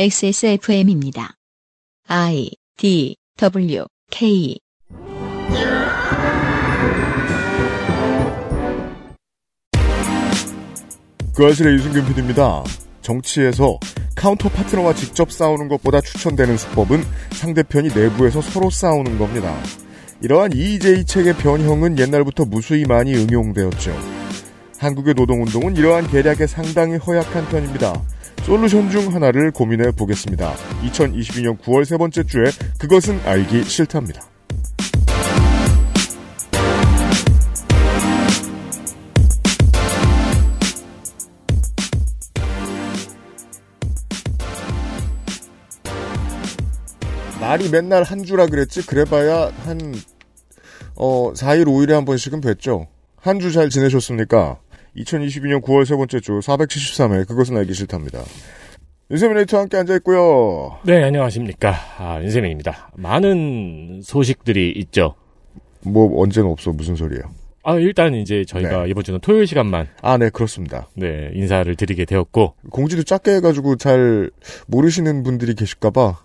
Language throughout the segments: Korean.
XSFM입니다. I D W K 그알싫의 유승균 PD입니다. 정치에서 counter partner와 직접 싸우는 것보다 추천되는 수법은 상대편이 내부에서 서로 싸우는 겁니다. 이러한 이이제이 책의 변형은 옛날부터 무수히 많이 응용되었죠. 한국의 노동운동은 이러한 계략에 상당히 허약한 편입니다. 솔루션 중 하나를 고민해 보겠습니다. 2022년 9월 세 번째 주에 그것은 알기 싫답니다. 말이 맨날 한 주라 그랬지 그래봐야 한 어, 4일 5일에 한 번씩은 뵀죠. 한 주 잘 지내셨습니까? 2022년 9월 세 번째 주 473회 그것은 알기 싫답니다. 윤세민 에이터와 함께 앉아있고요. 네, 안녕하십니까. 아, 윤세민입니다. 많은 소식들이 있죠. 뭐 언제는 없어 무슨 소리예요? 아, 일단 이제 저희가 네. 이번 주는 토요일 시간만 아, 네 그렇습니다. 네, 인사를 드리게 되었고 공지도 작게 해가지고 잘 모르시는 분들이 계실까봐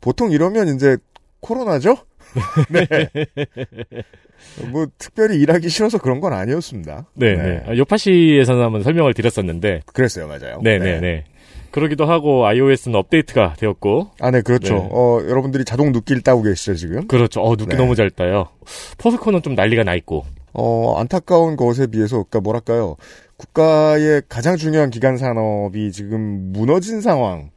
보통 이러면 이제 코로나죠? 네. 뭐 특별히 일하기 싫어서 그런 건 아니었습니다. 네, 네. 아, 요파시에서는 한번 설명을 드렸었는데 그랬어요, 맞아요. 네, 네, 네. 그러기도 하고 iOS는 업데이트가 되었고 아, 네, 그렇죠. 네. 어, 여러분들이 자동 눕기를 따고 계시죠, 지금? 그렇죠. 어, 눕기 네. 너무 잘 따요. 포스코는 좀 난리가 나 있고 어, 안타까운 것에 비해서, 그니까 뭐랄까요. 국가의 가장 중요한 기간 산업이 지금 무너진 상황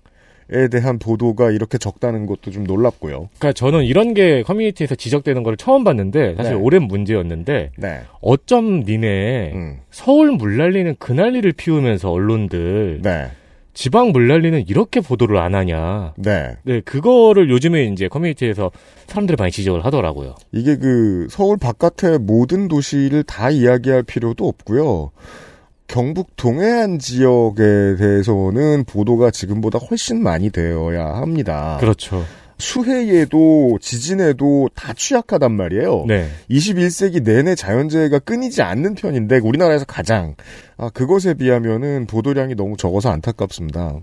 에 대한 보도가 이렇게 적다는 것도 좀 놀랍고요. 그러니까 저는 이런 게 커뮤니티에서 지적되는 거를 처음 봤는데 사실 네. 오랜 문제였는데 네. 어쩜 니네 음. 서울 물난리는 그 난리를 피우면서 언론들 네. 지방 물난리는 이렇게 보도를 안 하냐. 네. 네, 그거를 요즘에 이제 커뮤니티에서 사람들이 많이 지적을 하더라고요. 이게 그 서울 바깥의 모든 도시를 다 이야기할 필요도 없고요. 경북 동해안 지역에 대해서는 보도가 지금보다 훨씬 많이 되어야 합니다. 그렇죠. 수해에도 지진에도 다 취약하단 말이에요. 네. 21세기 내내 자연재해가 끊이지 않는 편인데 우리나라에서 가장 아, 그것에 비하면은 보도량이 너무 적어서 안타깝습니다.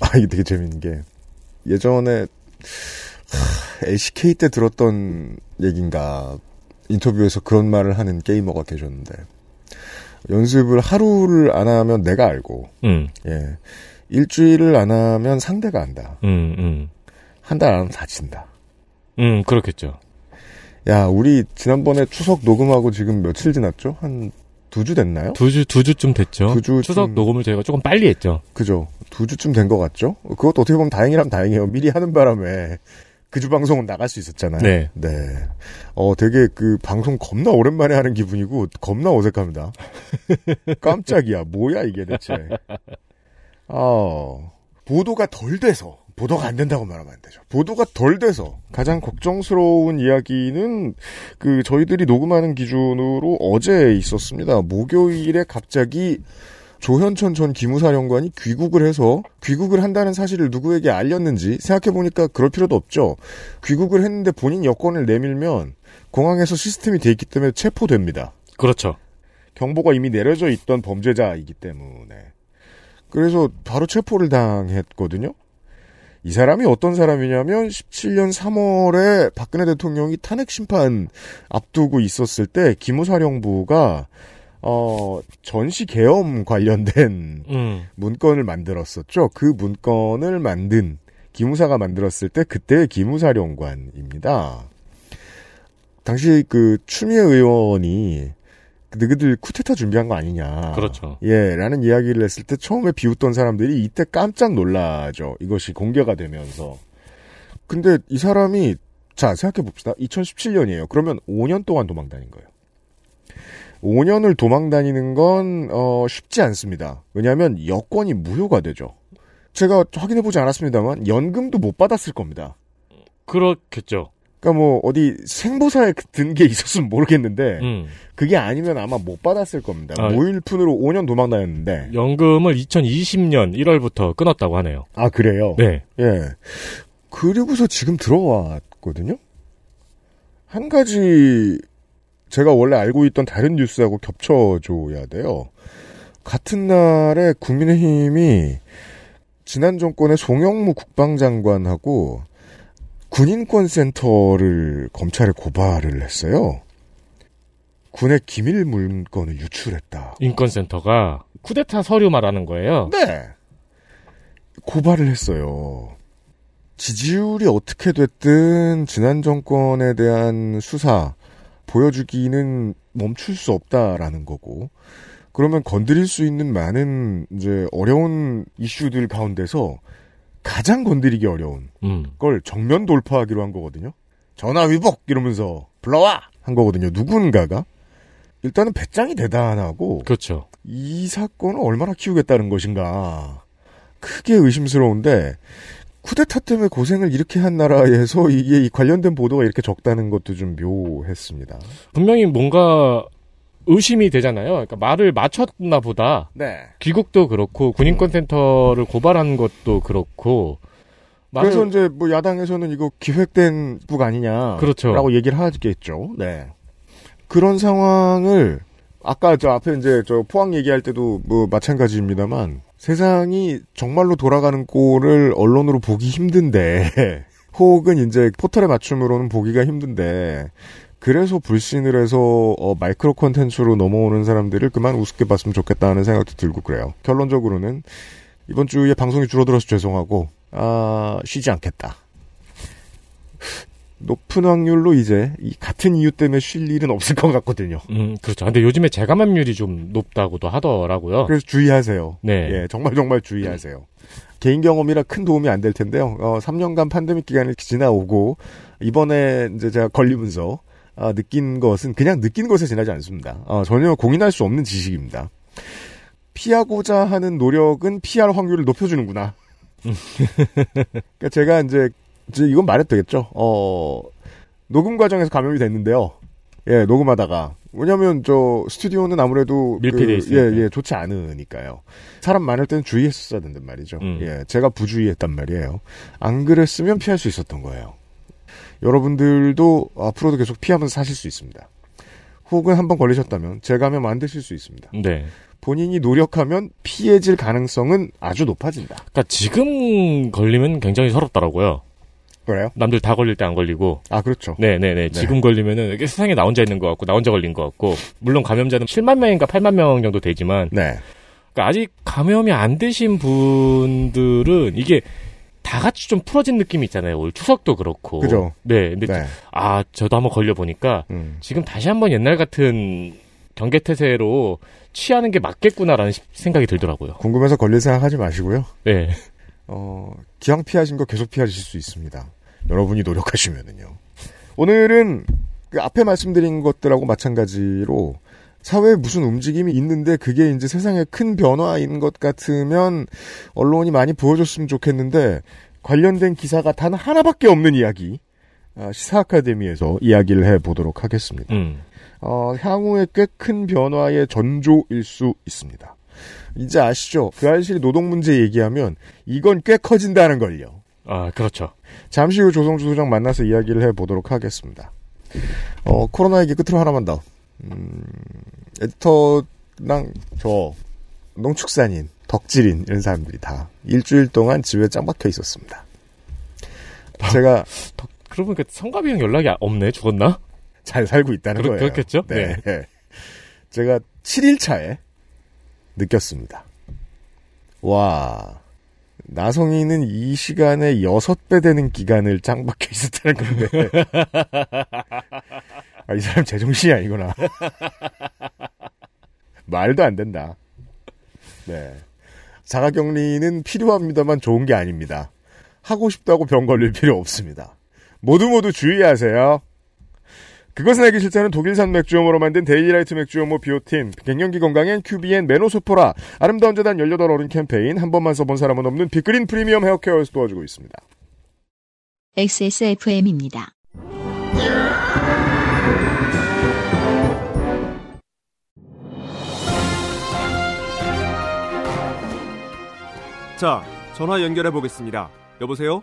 아 이게 되게 재밌는 게 예전에 하, LCK 때 들었던 얘긴가 인터뷰에서 그런 말을 하는 게이머가 계셨는데 연습을 하루를 안 하면 내가 알고 음, 예 일주일을 안 하면 상대가 안다 음, 음. 한달 안 하면 다친다. 음, 그렇겠죠. 야, 우리 지난번에 추석 녹음하고 지금 며칠 지났죠? 한 두 주 됐나요? 두 주, 두 주쯤 됐죠. 두 주 추석 좀- 녹음을 저희가 조금 빨리 했죠. 그죠. 두 주쯤 된 것 같죠? 그것도 어떻게 보면 다행이라면 다행이에요. 미리 하는 바람에 그 주 방송은 나갈 수 있었잖아요. 네. 어, 되게 그 방송 겁나 오랜만에 하는 기분이고 겁나 어색합니다. 깜짝이야. 뭐야 이게 대체. 아, 보도가 덜 돼서 보도가 안 된다고 말하면 안 되죠. 보도가 덜 돼서 가장 걱정스러운 이야기는 그 저희들이 녹음하는 기준으로 어제 있었습니다. 목요일에 갑자기 조현천 전 기무사령관이 귀국을 해서 귀국을 한다는 사실을 누구에게 알렸는지 생각해보니까 그럴 필요도 없죠. 귀국을 했는데 본인 여권을 내밀면 공항에서 시스템이 돼 있기 때문에 체포됩니다. 그렇죠. 경보가 이미 내려져 있던 범죄자이기 때문에. 그래서 바로 체포를 당했거든요. 이 사람이 어떤 사람이냐면 17년 3월에 박근혜 대통령이 탄핵 심판 앞두고 있었을 때 기무사령부가 어 전시 계엄 관련된 음, 문건을 만들었었죠. 그 문건을 만든 기무사가 만들었을 때 그때 기무사령관입니다. 당시 그 추미애 의원이 너희들 쿠데타 준비한 거 아니냐. 그렇죠. 예, 라는 이야기를 했을 때 처음에 비웃던 사람들이 이때 깜짝 놀라죠. 이것이 공개가 되면서. 근데 이 사람이 자, 생각해 봅시다. 2017년이에요. 그러면 5년 동안 도망 다닌 거예요. 5년을 도망 다니는 건 어, 쉽지 않습니다. 왜냐하면 여권이 무효가 되죠. 제가 확인해 보지 않았습니다만 연금도 못 받았을 겁니다. 그렇겠죠. 그러니까 뭐 어디 생보사에 든 게 있었으면 모르겠는데 음. 그게 아니면 아마 못 받았을 겁니다. 아, 무일푼으로 5년 도망 다녔는데 연금을 2020년 1월부터 끊었다고 하네요. 아 그래요? 네. 예. 그리고서 지금 들어왔거든요. 한 가지 제가 원래 알고 있던 다른 뉴스하고 겹쳐줘야 돼요. 같은 날에 국민의힘이 지난 정권의 송영무 국방장관하고 군인권센터를 검찰에 고발을 했어요. 군의 기밀 물건을 유출했다. 인권센터가 쿠데타 서류 말하는 거예요. 네. 고발을 했어요. 지지율이 어떻게 됐든 지난 정권에 대한 수사 보여주기는 멈출 수 없다라는 거고 그러면 건드릴 수 있는 많은 이제 어려운 이슈들 가운데서 가장 건드리기 어려운 음. 걸 정면 돌파하기로 한 거거든요. 전화 위복 이러면서 불러와 한 거거든요. 누군가가 일단은 배짱이 대단하고 그렇죠. 이 사건을 얼마나 키우겠다는 것인가 크게 의심스러운데 쿠데타 때문에 고생을 이렇게 한 나라에서 이게 이 관련된 보도가 이렇게 적다는 것도 좀 묘했습니다. 분명히 뭔가 의심이 되잖아요. 그러니까 말을 맞췄나 보다. 네. 귀국도 그렇고 군인권센터를 고발한 것도 그렇고. 말을- 그래서 이제 뭐 야당에서는 이거 기획된 북 아니냐. 그렇죠. 라고 얘기를 하겠죠. 네. 그런 상황을 아까 저 앞에 이제 저 포항 얘기할 때도 뭐 마찬가지입니다만 세상이 정말로 돌아가는 꼴을 언론으로 보기 힘든데 혹은 이제 포털의 맞춤으로는 보기가 힘든데 그래서 불신을 해서 어, 마이크로 콘텐츠로 넘어오는 사람들을 그만 우습게 봤으면 좋겠다는 생각도 들고 그래요. 결론적으로는 이번 주에 방송이 줄어들어서 죄송하고 아 쉬지 않겠다. 높은 확률로 이제 이 같은 이유 때문에 쉴 일은 없을 것 같거든요. 음, 그렇죠. 근데 요즘에 재감염률이 좀 높다고도 하더라고요. 그래서 주의하세요. 네. 예, 정말 정말 주의하세요. 개인 경험이라 큰 도움이 안 될 텐데요. 어, 3년간 팬데믹 기간을 지나오고 이번에 이제 제가 걸리면서 아, 느낀 것은 그냥 느낀 것에 지나지 않습니다. 어, 전혀 공인할 수 없는 지식입니다. 피하고자 하는 노력은 피할 확률을 높여주는구나. 그러니까 제가 이제, 이건 말해도 되겠죠. 어, 녹음 과정에서 감염이 됐는데요. 예, 녹음하다가. 왜냐면, 저, 스튜디오는 아무래도. 밀폐돼 그. 예, 예, 좋지 않으니까요. 사람 많을 때는 주의했었어야 된단 말이죠. 음. 예, 제가 부주의했단 말이에요. 안 그랬으면 피할 수 있었던 거예요. 여러분들도 앞으로도 계속 피하면서 사실 수 있습니다. 혹은 한번 걸리셨다면 재감염 안 되실 수 있습니다. 네. 본인이 노력하면 피해질 가능성은 아주 높아진다. 그러니까 지금 걸리면 굉장히 서럽더라고요. 그래요? 남들 다 걸릴 때 안 걸리고. 아, 그렇죠. 네네네. 지금 걸리면은 이게 세상에 나 혼자 있는 것 같고, 나 혼자 걸린 것 같고, 물론 감염자는 7만 명인가 8만 명 정도 되지만, 네. 그러니까 아직 감염이 안 되신 분들은 이게 다 같이 좀 풀어진 느낌이 있잖아요. 올 추석도 그렇고. 그죠. 네. 근데 네. 아, 저도 한번 걸려보니까 음. 지금 다시 한번 옛날 같은 경계태세로 취하는 게 맞겠구나라는 시- 생각이 들더라고요. 궁금해서 걸릴 생각 하지 마시고요. 네. 어, 기왕 피하신 거 계속 피하실 수 있습니다. 여러분이 노력하시면은요. 오늘은 그 앞에 말씀드린 것들하고 마찬가지로 사회에 무슨 움직임이 있는데 그게 이제 세상에 큰 변화인 것 같으면 언론이 많이 보여줬으면 좋겠는데 관련된 기사가 단 하나밖에 없는 이야기 아, 시사 아카데미에서 이야기를 해 보도록 하겠습니다. 음. 어, 향후에 꽤 큰 변화의 전조일 수 있습니다. 이제 아시죠? 그 알실이 노동 문제 얘기하면 이건 꽤 커진다는 걸요. 아, 그렇죠. 잠시 후 조성주 소장 만나서 이야기를 해보도록 하겠습니다. 어, 코로나 얘기 끝으로 하나만 더. 음, 에디터랑 저, 농축산인, 덕질인, 이런 사람들이 다 일주일 동안 집에 짱 박혀 있었습니다. 제가 그러고 보니까 성가비 형 연락이 없네. 죽었나? 잘 살고 있다는 그렇- 거예요. 그렇겠죠? 네. 제가 7일차에 느꼈습니다. 와, 나성이는 이 시간에 6배 되는 기간을 짱 박혀 있었다는 건데. 아, 이 사람 제정신이 아니구나. 말도 안 된다. 네. 자가 격리는 필요합니다만 좋은 게 아닙니다. 하고 싶다고 병 걸릴 필요 없습니다. 모두 모두 주의하세요. 그것은 알기 싫다는 독일산 맥주효모로 만든 데일리라이트 맥주효모 비오틴, 갱년기 건강엔 큐비엔 메노소포라, 아름다운 재단 18 어른 캠페인, 한 번만 써본 사람은 없는 빅그린 프리미엄 헤어케어에서 도와주고 있습니다. XSFM입니다. 자, 전화 연결해 보겠습니다. 여보세요?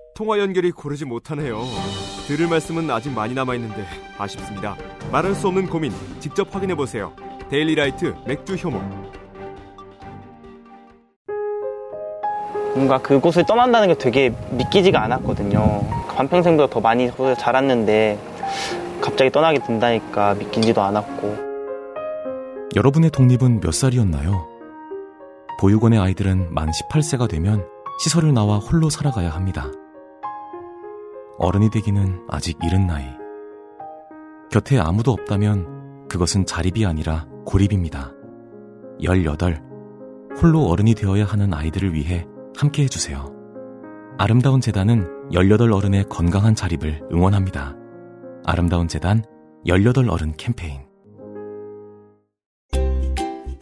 통화 연결이 고르지 못하네요. 들을 말씀은 아직 많이 남아 있는데 아쉽습니다. 말할 수 없는 고민 직접 확인해 보세요. 데일리라이트 맥주 효모. 뭔가 그곳을 떠난다는 게 되게 믿기지가 않았거든요. 반평생보다 더 많이 자랐는데 갑자기 떠나게 된다니까 믿기지도 않았고 여러분의 독립은 몇 살이었나요? 보육원의 아이들은 만 18세가 되면 시설을 나와 홀로 살아가야 합니다. 어른이 되기는 아직 이른 나이. 곁에 아무도 없다면 그것은 자립이 아니라 고립입니다. 18. 홀로 어른이 되어야 하는 아이들을 위해 함께 해주세요. 아름다운 재단은 18 어른의 건강한 자립을 응원합니다. 아름다운 재단 18 어른 캠페인.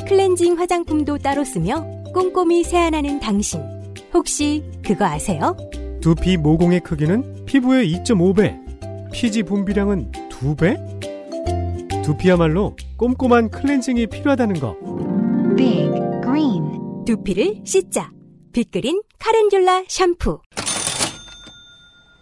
클렌징 화장품도 따로 쓰며 꼼꼼히 세안하는 당신. 혹시 그거 아세요? 두피 모공의 크기는 피부의 2.5배, 피지 분비량은 2배? 두피야말로 꼼꼼한 클렌징이 필요하다는 거. Big Green. 두피를 씻자. 빅그린 calendula 샴푸.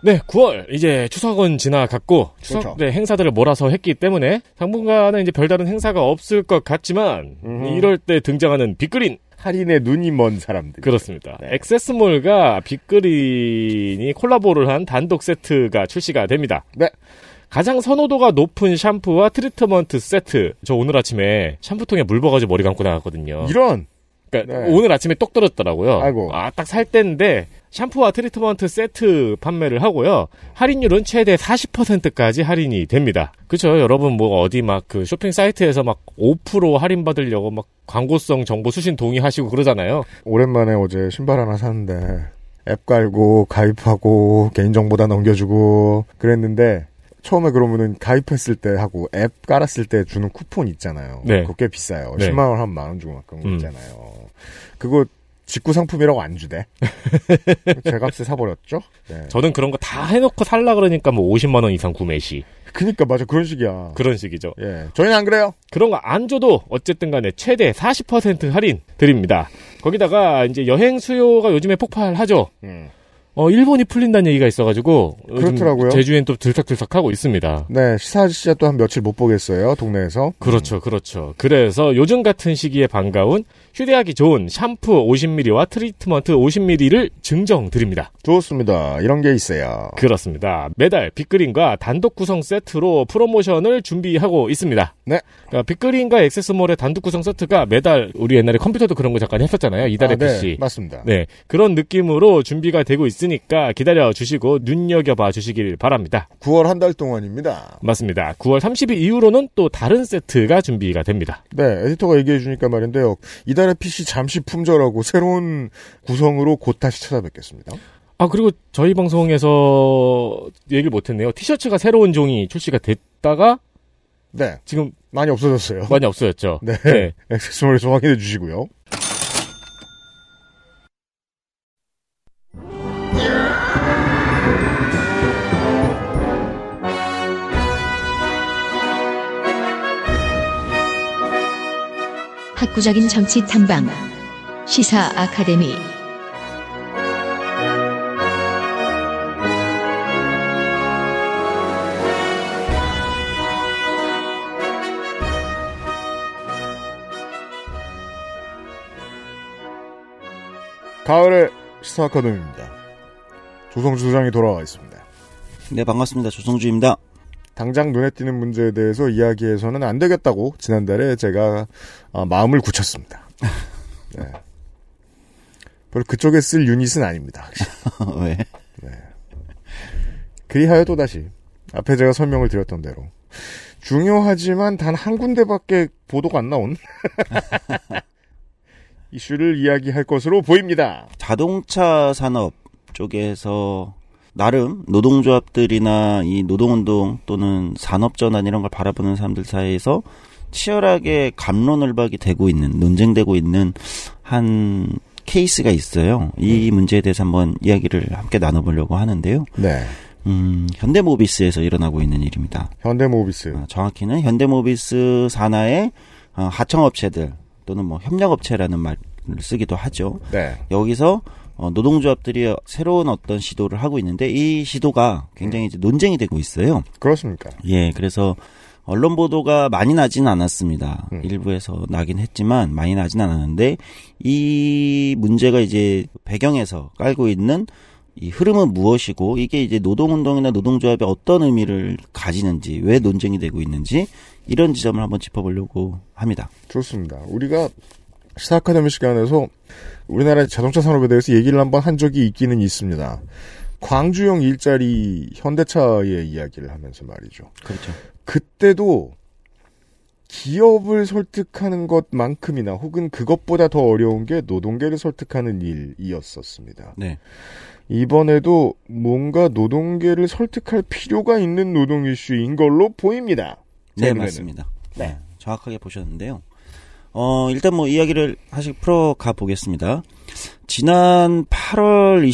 네, 9월 이제 추석은 지나갔고 추석 그렇죠. 때 행사들을 몰아서 했기 때문에 당분간은 이제 별다른 행사가 없을 것 같지만 음흠. 이럴 때 등장하는 빅그린 할인에 눈이 먼 사람들. 그렇습니다. 네. XS몰과 빅그린이 콜라보를 한 단독 세트가 출시가 됩니다. 네. 가장 선호도가 높은 샴푸와 트리트먼트 세트. 저 오늘 아침에 샴푸통에 물 부어가지고 머리 감고 나갔거든요. 이런 그러니까 네. 오늘 아침에 똑 떨어졌더라고요. 아이고. 아, 딱 살 때인데 샴푸와 트리트먼트 세트 판매를 하고요. 할인율은 최대 40%까지 할인이 됩니다. 그렇죠. 여러분 뭐 어디 막 그 쇼핑 사이트에서 막 5% 할인 받으려고 막 광고성 정보 수신 동의하시고 그러잖아요. 오랜만에 어제 신발 하나 샀는데 앱 깔고 가입하고 개인정보 다 넘겨주고 그랬는데 처음에 그러면은 가입했을 때 하고 앱 깔았을 때 주는 쿠폰 있잖아요. 네. 꽤 비싸요. 네. 10만 원 한 만 원 주고 막 그런 거 음. 있잖아요. 그거 직구 상품이라고 안 주대. 제 값에 사버렸죠. 네. 저는 그런 거 다 해놓고 살라 그러니까 뭐 50만 원 이상 구매 시 그니까 맞아 그런 식이야. 그런 식이죠. 예, 저희는 안 그래요. 그런 거 안 줘도 어쨌든 간에 최대 40% 할인 드립니다. 거기다가 이제 여행 수요가 요즘에 폭발하죠. 음. 어, 일본이 풀린다는 얘기가 있어가지고 그렇더라고요. 제주엔 또 들썩들썩 하고 있습니다. 네, 시사 아저씨가 또 한 며칠 못 보겠어요. 동네에서. 그렇죠, 그렇죠. 그래서 요즘 같은 시기에 반가운 휴대하기 좋은 샴푸 50ml와 트리트먼트 50ml를 증정 드립니다. 좋습니다. 이런 게 있어요. 그렇습니다. 매달 빅그린과 단독 구성 세트로 프로모션을 준비하고 있습니다. 네. 그러니까 빅그린과 액세스몰의 단독 구성 세트가 매달 우리 옛날에 컴퓨터도 그런 거 잠깐 했었잖아요. 이달의 아, 네, PC. 맞습니다. 네. 그런 느낌으로 준비가 되고 있으니까 기다려 주시고 눈여겨봐 주시길 바랍니다. 9월 한 달 동안입니다. 맞습니다. 9월 30일 이후로는 또 다른 세트가 준비가 됩니다. 네, 에디터가 얘기해 주니까 말인데요. 이달 의 PC 잠시 품절하고 새로운 구성으로 곧 다시 찾아뵙겠습니다. 아, 그리고 저희 방송에서 얘기를 못했네요. 티셔츠가 새로운 종이 출시가 됐다가 네, 지금 많이 없어졌어요. 많이 없어졌죠. 네, 네. 액세스몰에서 확인해 주시고요. 학구적인 정치 탐방 시사 아카데미 가을의 시사 아카데미입니다. 조성주 소장이 돌아와 있습니다. 네, 반갑습니다. 조성주입니다. 당장 눈에 띄는 문제에 대해서 이야기해서는 안 되겠다고 지난달에 제가 아, 마음을 굳혔습니다. 네. 별로 그쪽에 쓸 유닛은 아닙니다. 왜? 그리하여 또 다시 앞에 제가 설명을 드렸던 대로 중요하지만 단 한 군데밖에 보도가 안 나온 이슈를 이야기할 것으로 보입니다. 자동차 산업 쪽에서 나름 노동조합들이나 이 노동운동 또는 산업전환 이런 걸 바라보는 사람들 사이에서 치열하게 감론을박이 되고 있는 논쟁되고 있는 한 케이스가 있어요. 이 문제에 대해서 한번 이야기를 함께 나눠보려고 하는데요. 네. 음, 현대모비스에서 일어나고 있는 일입니다. 현대모비스. 어, 정확히는 현대모비스 산하의 어, 하청업체들 또는 뭐 협력업체라는 말을 쓰기도 하죠. 네. 여기서 어, 노동조합들이 새로운 어떤 시도를 하고 있는데 이 시도가 굉장히 이제 논쟁이 되고 있어요. 그렇습니까? 예, 그래서 언론 보도가 많이 나진 않았습니다. 음. 일부에서 나긴 했지만 많이 나진 않았는데 이 문제가 이제 배경에서 깔고 있는 이 흐름은 무엇이고 이게 이제 노동운동이나 노동조합에 어떤 의미를 가지는지 왜 논쟁이 되고 있는지 이런 지점을 한번 짚어보려고 합니다. 좋습니다. 우리가 시사 아카데미 시간에서 우리나라의 자동차 산업에 대해서 얘기를 한번 한 적이 있기는 있습니다. 광주형 일자리 현대차의 이야기를 하면서 말이죠. 그렇죠. 그때도 기업을 설득하는 것만큼이나 혹은 그것보다 더 어려운 게 노동계를 설득하는 일이었었습니다. 네. 이번에도 뭔가 노동계를 설득할 필요가 있는 노동 이슈인 걸로 보입니다. 제 네. 맞습니다. 네. 정확하게 보셨는데요. 어, 일단 뭐 이야기를 하씩 풀어 가 보겠습니다. 지난 8월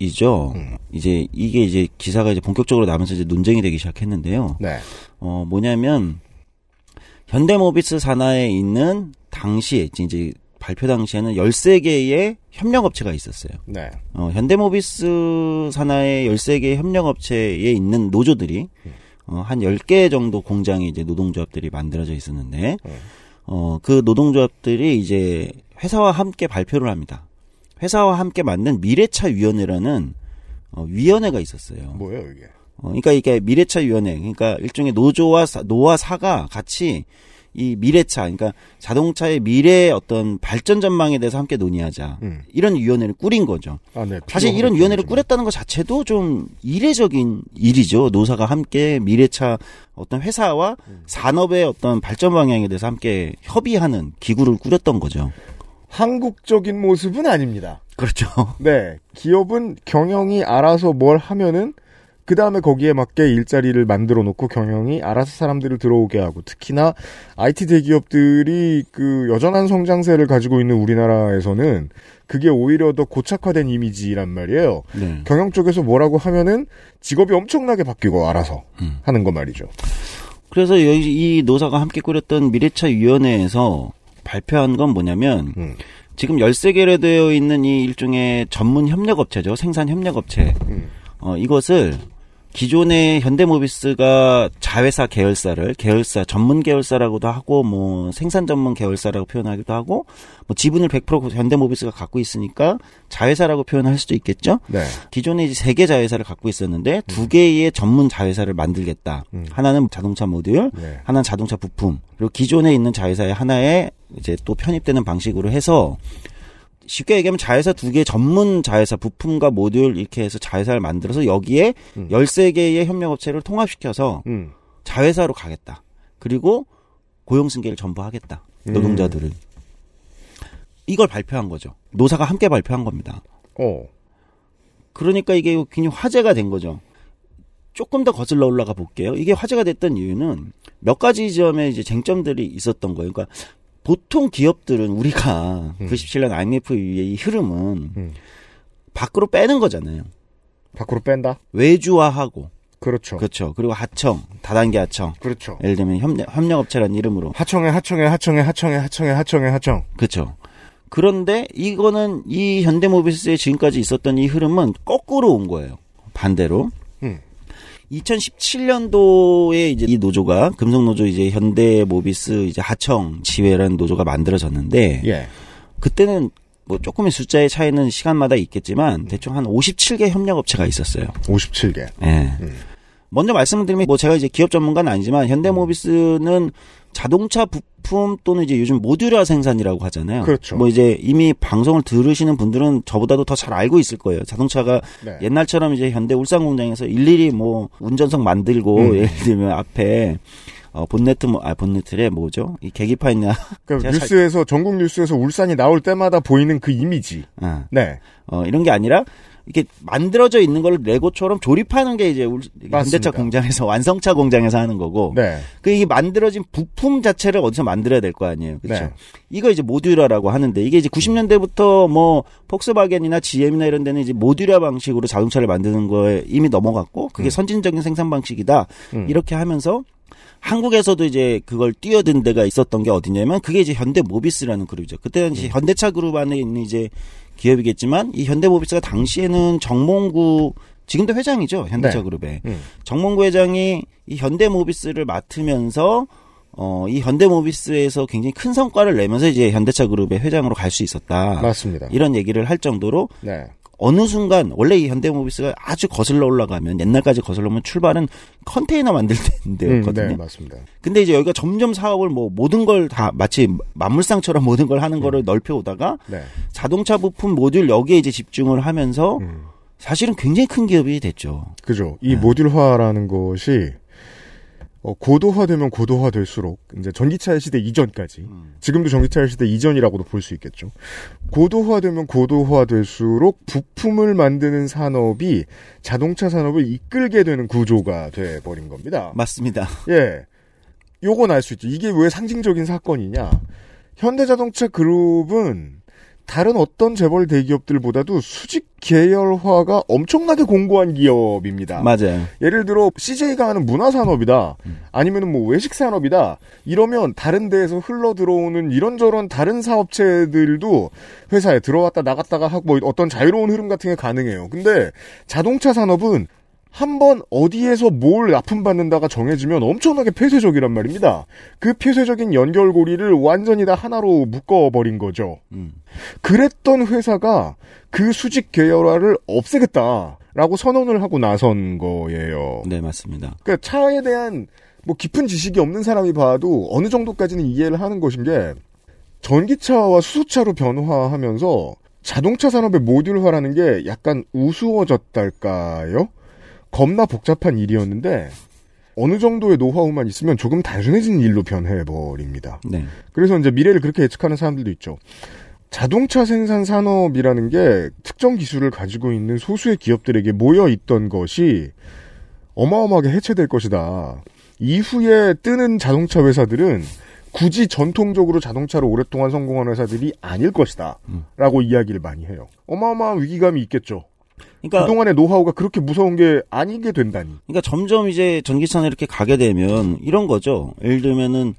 26일이죠. 이제 이게 이제 기사가 이제 본격적으로 나면서 이제 논쟁이 되기 시작했는데요. 네. 어, 뭐냐면 현대모비스 산하에 있는 당시에 이제 발표 당시에는 13개의 협력업체가 있었어요. 네. 어, 현대모비스 산하의 13개의 협력업체에 있는 노조들이 어, 한 10개 정도 공장이 이제 노동조합들이 만들어져 있었는데 어, 그 노동조합들이 이제 회사와 함께 발표를 합니다. 회사와 함께 만든 미래차 위원회라는 어, 위원회가 있었어요. 뭐예요, 이게? 어, 그러니까 이게 미래차 위원회, 그러니까 일종의 노조와 사, 노와 사가 같이 이 미래차, 그러니까 자동차의 미래 어떤 발전 전망에 대해서 함께 논의하자. 음. 이런 위원회를 꾸린 거죠. 아, 네. 사실 이런 위원회를 꾸렸다는 것 자체도 좀 이례적인 일이죠. 노사가 함께 미래차 어떤 회사와 산업의 어떤 발전 방향에 대해서 함께 협의하는 기구를 꾸렸던 거죠. 한국적인 모습은 아닙니다. 그렇죠. 네. 기업은 경영이 알아서 뭘 하면은 그 다음에 거기에 맞게 일자리를 만들어 놓고 경영이 알아서 사람들을 들어오게 하고 특히나 IT 대기업들이 그 여전한 성장세를 가지고 있는 우리나라에서는 그게 오히려 더 고착화된 이미지란 말이에요. 네. 경영 쪽에서 뭐라고 하면은 직업이 엄청나게 바뀌고 알아서 하는 거 말이죠. 그래서 이 노사가 함께 꾸렸던 미래차 위원회에서 발표한 건 뭐냐면 음. 지금 13개로 되어 있는 이 일종의 전문 협력업체죠. 생산 협력업체. 음. 어, 이것을 기존의 현대모비스가 자회사 계열사를 계열사 전문 계열사라고도 하고 뭐 생산 전문 계열사라고 표현하기도 하고 뭐 지분을 100% 현대모비스가 갖고 있으니까 자회사라고 표현할 수도 있겠죠. 네. 기존에 이제 세 개 자회사를 갖고 있었는데 두 개의 전문 자회사를 만들겠다. 하나는 자동차 모듈, 네. 하나는 자동차 부품. 그리고 기존에 있는 자회사의 하나에 이제 또 편입되는 방식으로 해서 쉽게 얘기하면 자회사 두 개 전문 자회사 부품과 모듈 이렇게 해서 자회사를 만들어서 여기에 음. 13개의 협력업체를 통합시켜서 음. 자회사로 가겠다. 그리고 고용 승계를 전부 하겠다. 음. 노동자들을. 이걸 발표한 거죠. 노사가 함께 발표한 겁니다. 어. 그러니까 이게 굉장히 화제가 된 거죠. 조금 더 거슬러 올라가 볼게요. 이게 화제가 됐던 이유는 몇 가지 점에 이제 쟁점들이 있었던 거예요. 그러니까 보통 기업들은 우리가 97년 IMF 이후의 이 흐름은 음. 밖으로 빼는 거잖아요. 밖으로 뺀다? 외주화하고. 그렇죠. 그렇죠. 그리고 하청, 다단계 하청. 그렇죠. 예를 들면 협력, 협력업체라는 이름으로. 하청에 하청에 하청에 하청에 하청에 하청에 하청. 그렇죠. 그런데 이거는 이 현대모비스에 지금까지 있었던 이 흐름은 거꾸로 온 거예요. 반대로. 음. 2017년도에 이제 이 노조가 금속 노조 이제 현대 모비스 이제 하청 지회라는 노조가 만들어졌는데 예. 그때는 뭐 조금의 숫자의 차이는 시간마다 있겠지만 대충 한 57개 협력업체가 있었어요. 57개. 예. 먼저 말씀을 드리면 뭐 제가 이제 기업 전문가는 아니지만 현대모비스는 자동차 부품 또는 이제 요즘 모듈화 생산이라고 하잖아요. 그렇죠. 뭐 이제 이미 방송을 들으시는 분들은 저보다도 더 잘 알고 있을 거예요. 자동차가 네. 옛날처럼 이제 현대 울산 공장에서 일일이 뭐 운전석 만들고 음. 예를 들면 앞에 어 본네트 뭐, 아 본네트래 뭐죠? 이 계기판 있냐? 그러니까 제가 잘- 뉴스에서 전국 뉴스에서 울산이 나올 때마다 보이는 그 이미지. 아. 네. 어, 이런 게 아니라 이렇게 만들어져 있는 걸 레고처럼 조립하는 게 이제 울- 현대차 공장에서 완성차 공장에서 하는 거고 네. 그 이게 만들어진 부품 자체를 어디서 만들어야 될 거 아니에요. 그렇죠? 네. 이거 이제 모듈화라고 하는데 이게 이제 90년대부터 뭐 폭스바겐이나 GM이나 이런 데는 이제 모듈화 방식으로 자동차를 만드는 거에 이미 넘어갔고 그게 선진적인 생산 방식이다. 음. 이렇게 하면서 한국에서도 이제 그걸 뛰어든 데가 있었던 게 어디냐면 그게 이제 현대 모비스라는 그룹이죠. 그때는 이제 현대차 그룹 안에 있는 이제 기업이겠지만 이 현대 모비스가 당시에는 정몽구 지금도 회장이죠. 현대차 네. 그룹에. 음. 정몽구 회장이 이 현대모비스를 맡으면서 어, 이 현대모비스에서 굉장히 큰 성과를 내면서 이제 현대차 그룹의 회장으로 갈 수 있었다. 맞습니다. 이런 얘기를 할 정도로 네. 어느 순간 원래 이 현대모비스가 아주 거슬러 올라가면 옛날까지 거슬러 오면 출발은 컨테이너 만들 음, 때인데였거든요. 네, 맞습니다. 근데 이제 여기가 점점 사업을 뭐 모든 걸 다 마치 만물상처럼 모든 걸 하는 거를 넓혀 오다가 네. 자동차 부품 모듈 여기에 이제 집중을 하면서 음. 사실은 굉장히 큰 기업이 됐죠. 그죠. 네. 이 모듈화라는 것이 어, 고도화되면 고도화될수록 이제 전기차의 시대 이전까지 음. 지금도 전기차의 시대 이전이라고도 볼 수 있겠죠. 고도화되면 고도화될수록 부품을 만드는 산업이 자동차 산업을 이끌게 되는 구조가 돼 버린 겁니다. 맞습니다. 예. 요건 알 수 있죠. 이게 왜 상징적인 사건이냐. 현대자동차 그룹은 다른 어떤 재벌 대기업들보다도 수직 계열화가 엄청나게 공고한 기업입니다. 맞아요. 예를 들어 CJ가 하는 문화 산업이다. 아니면은 뭐 외식 산업이다. 이러면 다른 데에서 흘러 들어오는 이런저런 다른 사업체들도 회사에 들어왔다 나갔다가 하고 뭐 어떤 자유로운 흐름 같은 게 가능해요. 근데 자동차 산업은 한 번 어디에서 뭘 납품받는다가 정해지면 엄청나게 폐쇄적이란 말입니다. 그 폐쇄적인 연결고리를 완전히 다 하나로 묶어버린 거죠. 음. 그랬던 회사가 그 수직 계열화를 없애겠다라고 선언을 하고 나선 거예요. 네, 맞습니다. 그러니까 차에 대한 뭐 깊은 지식이 없는 사람이 봐도 어느 정도까지는 이해를 하는 것인 게 전기차와 수소차로 변화하면서 자동차 산업의 모듈화라는 게 약간 우스워졌달까요? 겁나 복잡한 일이었는데 어느 정도의 노하우만 있으면 조금 단순해진 일로 변해버립니다. 네. 그래서 이제 미래를 그렇게 예측하는 사람들도 있죠. 자동차 생산 산업이라는 게 특정 기술을 가지고 있는 소수의 기업들에게 모여 있던 것이 어마어마하게 해체될 것이다. 이후에 뜨는 자동차 회사들은 굳이 전통적으로 자동차로 오랫동안 성공한 회사들이 아닐 것이다. 라고 이야기를 많이 해요. 어마어마한 위기감이 있겠죠. 그러니까 그동안의 노하우가 그렇게 무서운 게 아니게 된다니. 그러니까 점점 이제 전기차는 이렇게 가게 되면 이런 거죠. 예를 들면은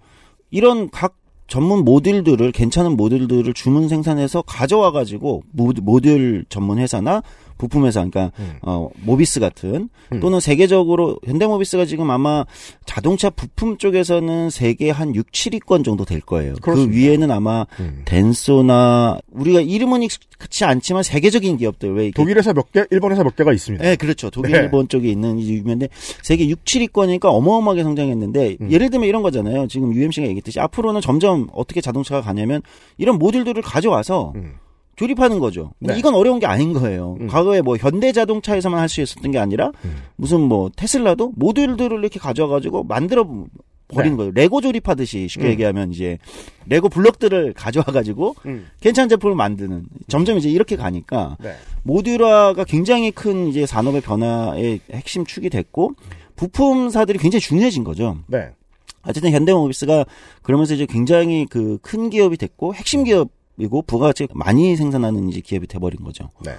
이런 각 전문 모듈들을 괜찮은 모듈들을 주문 생산해서 가져와 가지고 모듈 전문 회사나 부품 회사 그러니까 어 모비스 같은 음. 또는 세계적으로 현대모비스가 지금 아마 자동차 부품 쪽에서는 세계 한 6, 7위권 정도 될 거예요. 그 그렇습니다. 위에는 아마 음. 덴소나 우리가 이름은 익숙치 않지만 세계적인 기업들 왜 이렇게 독일 회사 몇 개, 일본 회사 몇 개가 있습니다. 네, 그렇죠. 독일, 네. 일본 쪽에 있는 유명한데 세계 6, 7위권이니까 어마어마하게 성장했는데 음. 예를 들면 이런 거잖아요. 지금 UMC가 얘기했듯이 앞으로는 점점 어떻게 자동차가 가냐면 이런 모듈들을 가져와서 음. 조립하는 거죠. 근데 네. 이건 어려운 게 아닌 거예요. 음. 과거에 뭐 현대 자동차에서만 할 수 있었던 게 아니라 음. 무슨 뭐 테슬라도 모듈들을 이렇게 가져와가지고 만들어 버린 네. 거예요. 레고 조립하듯이 쉽게 음. 얘기하면 이제 레고 블럭들을 가져와가지고 음. 괜찮은 제품을 만드는 점점 이제 이렇게 가니까 네. 모듈화가 굉장히 큰 이제 산업의 변화의 핵심 축이 됐고 부품사들이 굉장히 중요해진 거죠. 네. 어쨌든 현대모비스가 그러면서 이제 굉장히 그 큰 기업이 됐고 핵심 기업 이고 부가가치 많이 생산하는 이제 기업이 돼버린 거죠. 네.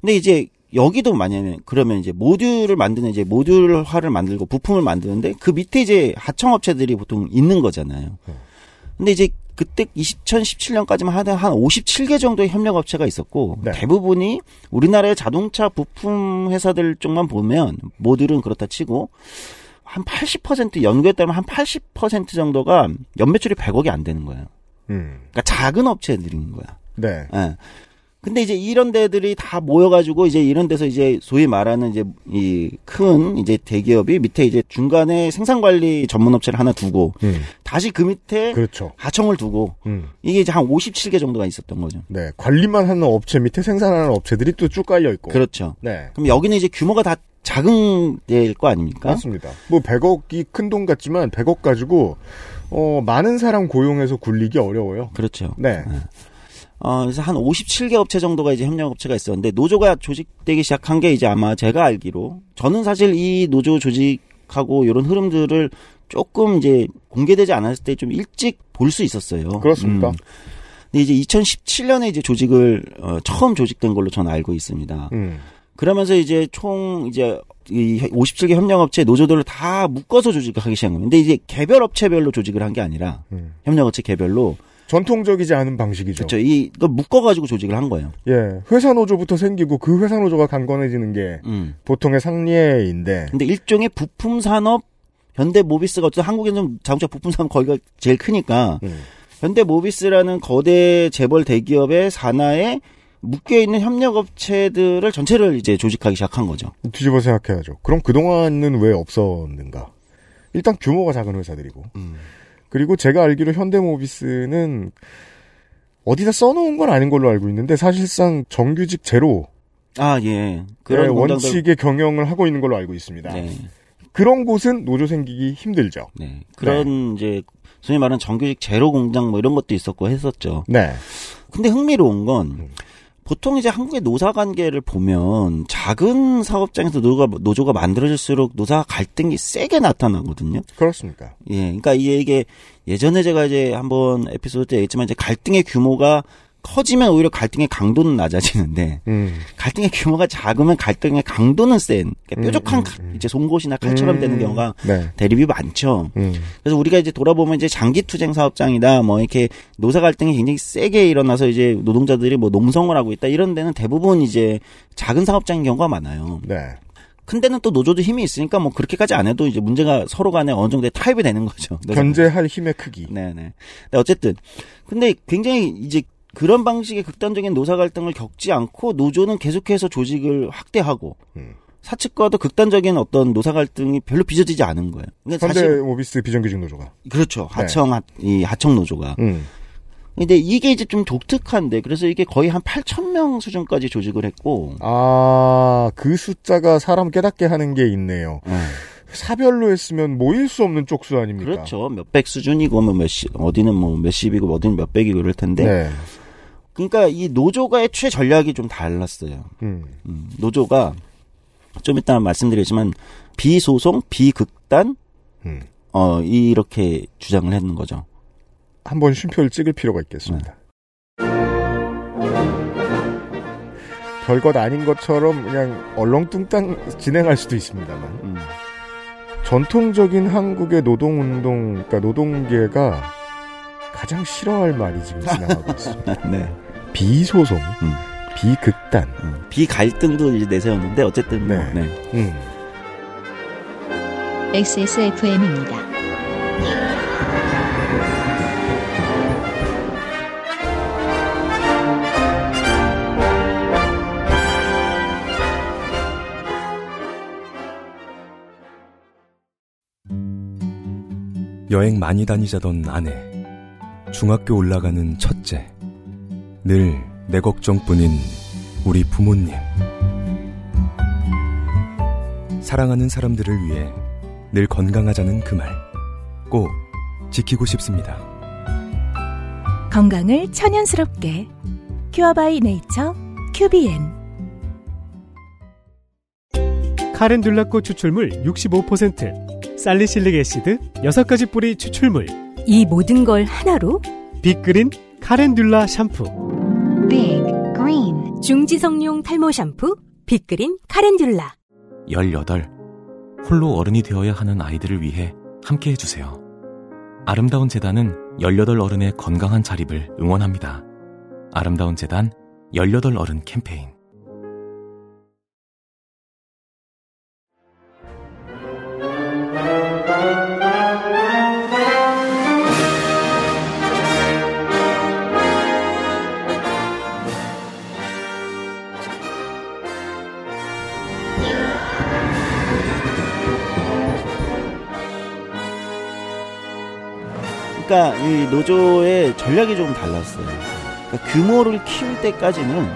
근데 이제 여기도 만약에 그러면 이제 모듈을 만드는 이제 모듈화를 만들고 부품을 만드는데 그 밑에 이제 하청업체들이 보통 있는 거잖아요. 근데 이제 그때 2017년까지만 하다 한 57개 정도의 협력업체가 있었고 네. 대부분이 우리나라의 자동차 부품 회사들 쪽만 보면 모듈은 그렇다 치고 한 80% 연구에 따르면 한 80% 정도가 연매출이 100억이 안 되는 거예요. 음. 그러니까 작은 업체들인 거야. 네. 예. 근데 이제 이런 데들이 다 모여가지고 이제 이런 데서 이제 소위 말하는 이제 이 큰 이제 대기업이 밑에 이제 중간에 생산관리 전문업체를 하나 두고 음. 다시 그 밑에 그렇죠. 하청을 두고 음. 이게 이제 한 57개 정도가 있었던 거죠. 네. 관리만 하는 업체 밑에 생산하는 업체들이 또 쭉 깔려 있고. 그렇죠. 네. 그럼 여기는 이제 규모가 다 작은 데일 거 아닙니까? 맞습니다. 뭐 100억이 큰 돈 같지만 100억 가지고 어 많은 사람 고용해서 굴리기 어려워요. 그렇죠. 네. 어, 그래서 한 57개 업체 정도가 이제 협력업체가 있었는데 노조가 조직되기 시작한 게 이제 아마 제가 알기로 저는 사실 이 노조 조직하고 이런 흐름들을 조금 이제 공개되지 않았을 때 좀 일찍 볼 수 있었어요. 그렇습니까? 음. 근데 이제 2017년에 이제 조직을 어, 처음 조직된 걸로 저는 알고 있습니다. 음. 그러면서 이제 총 이제 이 57개 협력업체 노조들을 다 묶어서 조직을 하기 시작한 겁니다. 근데 이제 개별 업체별로 조직을 한 게 아니라 음. 협력업체 개별로 전통적이지 않은 방식이죠. 그렇죠. 이 묶어가지고 조직을 한 거예요. 예, 회사 노조부터 생기고 그 회사 노조가 강건해지는 게 음. 보통의 상례인데. 근데 일종의 부품 산업 현대 모비스가 어쨌든 한국에는 좀 자동차 부품 산업 거기가 제일 크니까 음. 현대 모비스라는 거대 재벌 대기업의 산하에 묶여 있는 협력업체들을 전체를 이제 조직하기 시작한 거죠. 뒤집어 생각해야죠. 그럼 그 동안은 왜 없었는가? 일단 규모가 작은 회사들이고. 음. 그리고 제가 알기로 현대모비스는 어디다 써놓은 건 아닌 걸로 알고 있는데 사실상 정규직 제로 아 예. 그런 그런 공장들- 원칙의 경영을 하고 있는 걸로 알고 있습니다. 네. 그런 곳은 노조 생기기 힘들죠. 네. 그런 이제 소위 말하는 정규직 제로 공장 뭐 이런 것도 있었고 했었죠. 네. 근데 흥미로운 건 보통 이제 한국의 노사 관계를 보면 작은 사업장에서 노조가, 노조가 만들어질수록 노사 갈등이 세게 나타나거든요. 그렇습니까? 예. 그러니까 이게, 예전에 제가 이제 한번 에피소드 때 얘기했지만 이제 갈등의 규모가 커지면 오히려 갈등의 강도는 낮아지는데 음. 갈등의 규모가 작으면 갈등의 강도는 센 그러니까 음, 뾰족한 음, 칼, 이제 송곳이나 칼처럼 음. 되는 경우가 네. 대립이 많죠. 음. 그래서 우리가 이제 돌아보면 이제 장기 투쟁 사업장이다 뭐 이렇게 노사 갈등이 굉장히 세게 일어나서 이제 노동자들이 뭐 농성을 하고 있다 이런 데는 대부분 이제 작은 사업장인 경우가 많아요. 네. 큰 데는 또 노조도 힘이 있으니까 뭐 그렇게까지 안 해도 이제 문제가 서로 간에 어느 정도의 타협이 되는 거죠. 견제할 힘의 크기. 네네. 근데 어쨌든 근데 굉장히 이제 그런 방식의 극단적인 노사 갈등을 겪지 않고 노조는 계속해서 조직을 확대하고 음. 사측과도 극단적인 어떤 노사 갈등이 별로 빚어지지 않은 거예요. 그러니까 사실 현대모비스 비정규직 노조가. 그렇죠. 하청 하, 이 하청 노조가. 음. 근데 이게 이제 좀 독특한데 그래서 이게 거의 한 8천 명 수준까지 조직을 했고 아, 그 숫자가 사람 깨닫게 하는 게 있네요. 사별로 했으면 모일 수 없는 쪽수 아닙니까? 그렇죠. 몇백 수준이고 뭐 몇십 어디는 뭐 몇십이고 어디는 몇백이고 이럴 텐데. 네. 그러니까 이 노조가 애초에 전략이 좀 달랐어요. 음. 음, 노조가 좀 이따 말씀드리지만 비소송, 비극단 음. 어 이렇게 주장을 했는 거죠. 한번 쉼표를 찍을 필요가 있겠습니다. 별것 아닌 것처럼 그냥 얼렁뚱땅 진행할 수도 있습니다만 음. 전통적인 한국의 노동운동, 그러니까 노동계가 가장 싫어할 말이 지금 지나가고 있습니다. 네. 비소송, 음. 비극단, 음. 비갈등도 이제 내세웠는데 어쨌든 뭐, 네. 네. 음. XSFM입니다. 여행 많이 다니자던 아내. 중학교 올라가는 첫째. 늘 내 걱정뿐인 우리 부모님. 사랑하는 사람들을 위해 늘 건강하자는 그 말. 꼭 지키고 싶습니다. 건강을 천연스럽게 Cure by Nature 큐비엔 calendula꽃 추출물 65%, salicylic acid 6가지 뿌리 추출물, 이 모든 걸 하나로 빅그린 카렌듈라 샴푸. Big Green 중지성용 탈모 샴푸 빅그린 카렌듈라 18. 홀로 어른이 되어야 하는 아이들을 위해 함께 해주세요. 아름다운 재단은 18 어른의 건강한 자립을 응원합니다. 아름다운 재단 18 어른 캠페인. 그러니까 이 노조의 전략이 좀 달랐어요. 그러니까 규모를 키울 때까지는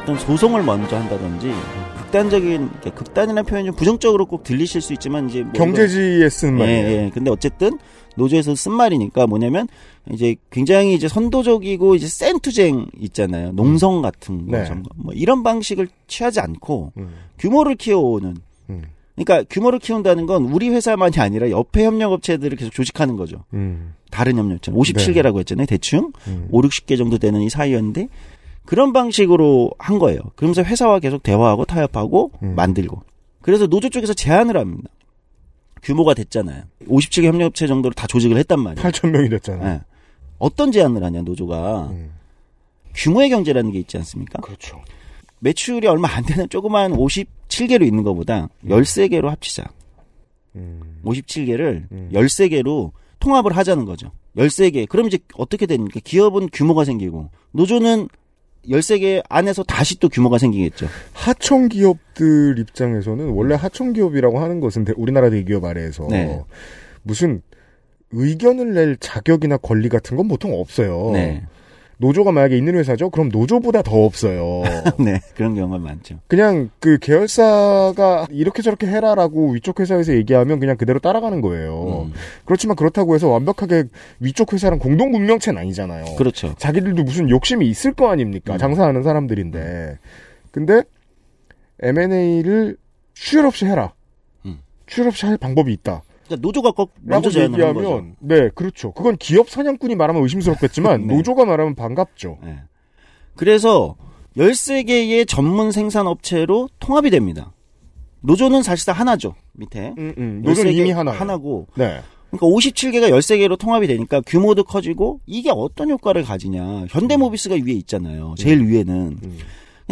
어떤 소송을 먼저 한다든지 극단적인 그러니까 극단이라는 표현이 좀 부정적으로 꼭 들리실 수 있지만 이제 뭐 경제지에 쓴 이거- 말이에요. 예, 예. 근데 어쨌든 노조에서 쓴 말이니까 뭐냐면 이제 굉장히 이제 선도적이고 이제 센 투쟁 있잖아요. 농성 같은 거 네. 뭐 이런 방식을 취하지 않고 음. 규모를 키워오는 음. 그러니까 규모를 키운다는 건 우리 회사만이 아니라 옆에 협력업체들을 계속 조직하는 거죠. 음. 다른 협력체 57개라고 했잖아요. 대충 음. 5, 60개 정도 되는 이 사이였는데 그런 방식으로 한 거예요. 그러면서 회사와 계속 대화하고 타협하고 음. 만들고. 그래서 노조 쪽에서 제안을 합니다. 규모가 됐잖아요. 57개 협력업체 정도를 다 조직을 했단 말이에요. 8천 명이 됐잖아요. 예. 어떤 제안을 하냐 노조가 음. 규모의 경제라는 게 있지 않습니까? 그렇죠. 매출이 얼마 안 되는 조그만 57개로 있는 것보다 13개로 합치자. 음. 57개를 음. 13개로 통합을 하자는 거죠. 13개. 그럼 이제 어떻게 됩니까? 기업은 규모가 생기고 노조는 13개 안에서 다시 또 규모가 생기겠죠. 하청 기업들 입장에서는 원래 하청 기업이라고 하는 것은 대- 우리나라 대기업 아래에서 네. 무슨 의견을 낼 자격이나 권리 같은 건 보통 없어요. 네. 노조가 만약에 있는 회사죠? 그럼 노조보다 더 없어요. 네. 그런 경우가 많죠. 그냥 그 계열사가 이렇게 저렇게 해라라고 위쪽 회사에서 얘기하면 그냥 그대로 따라가는 거예요. 음. 그렇지만 그렇다고 해서 완벽하게 위쪽 회사랑 공동 문명체는 아니잖아요. 그렇죠. 자기들도 무슨 욕심이 있을 거 아닙니까? 음. 장사하는 사람들인데. 근데 M&A를 추열 없이 해라. 음. 추열 없이 할 방법이 있다. 그러니까 노조가 꼭 먼저 제안을 한 거죠. 네, 그렇죠. 그건 기업 사냥꾼이 말하면 의심스럽겠지만 네. 노조가 말하면 반갑죠. 예. 그래서 13개의 전문 생산 업체로 통합이 됩니다. 노조는 사실상 하나죠. 밑에. 음, 음. 노조는 13개 이미 하나. 하나고 네. 그러니까 57개가 13개로 통합이 되니까 규모도 커지고 이게 어떤 효과를 가지냐. 현대모비스가 위에 있잖아요. 제일 위에는. 음.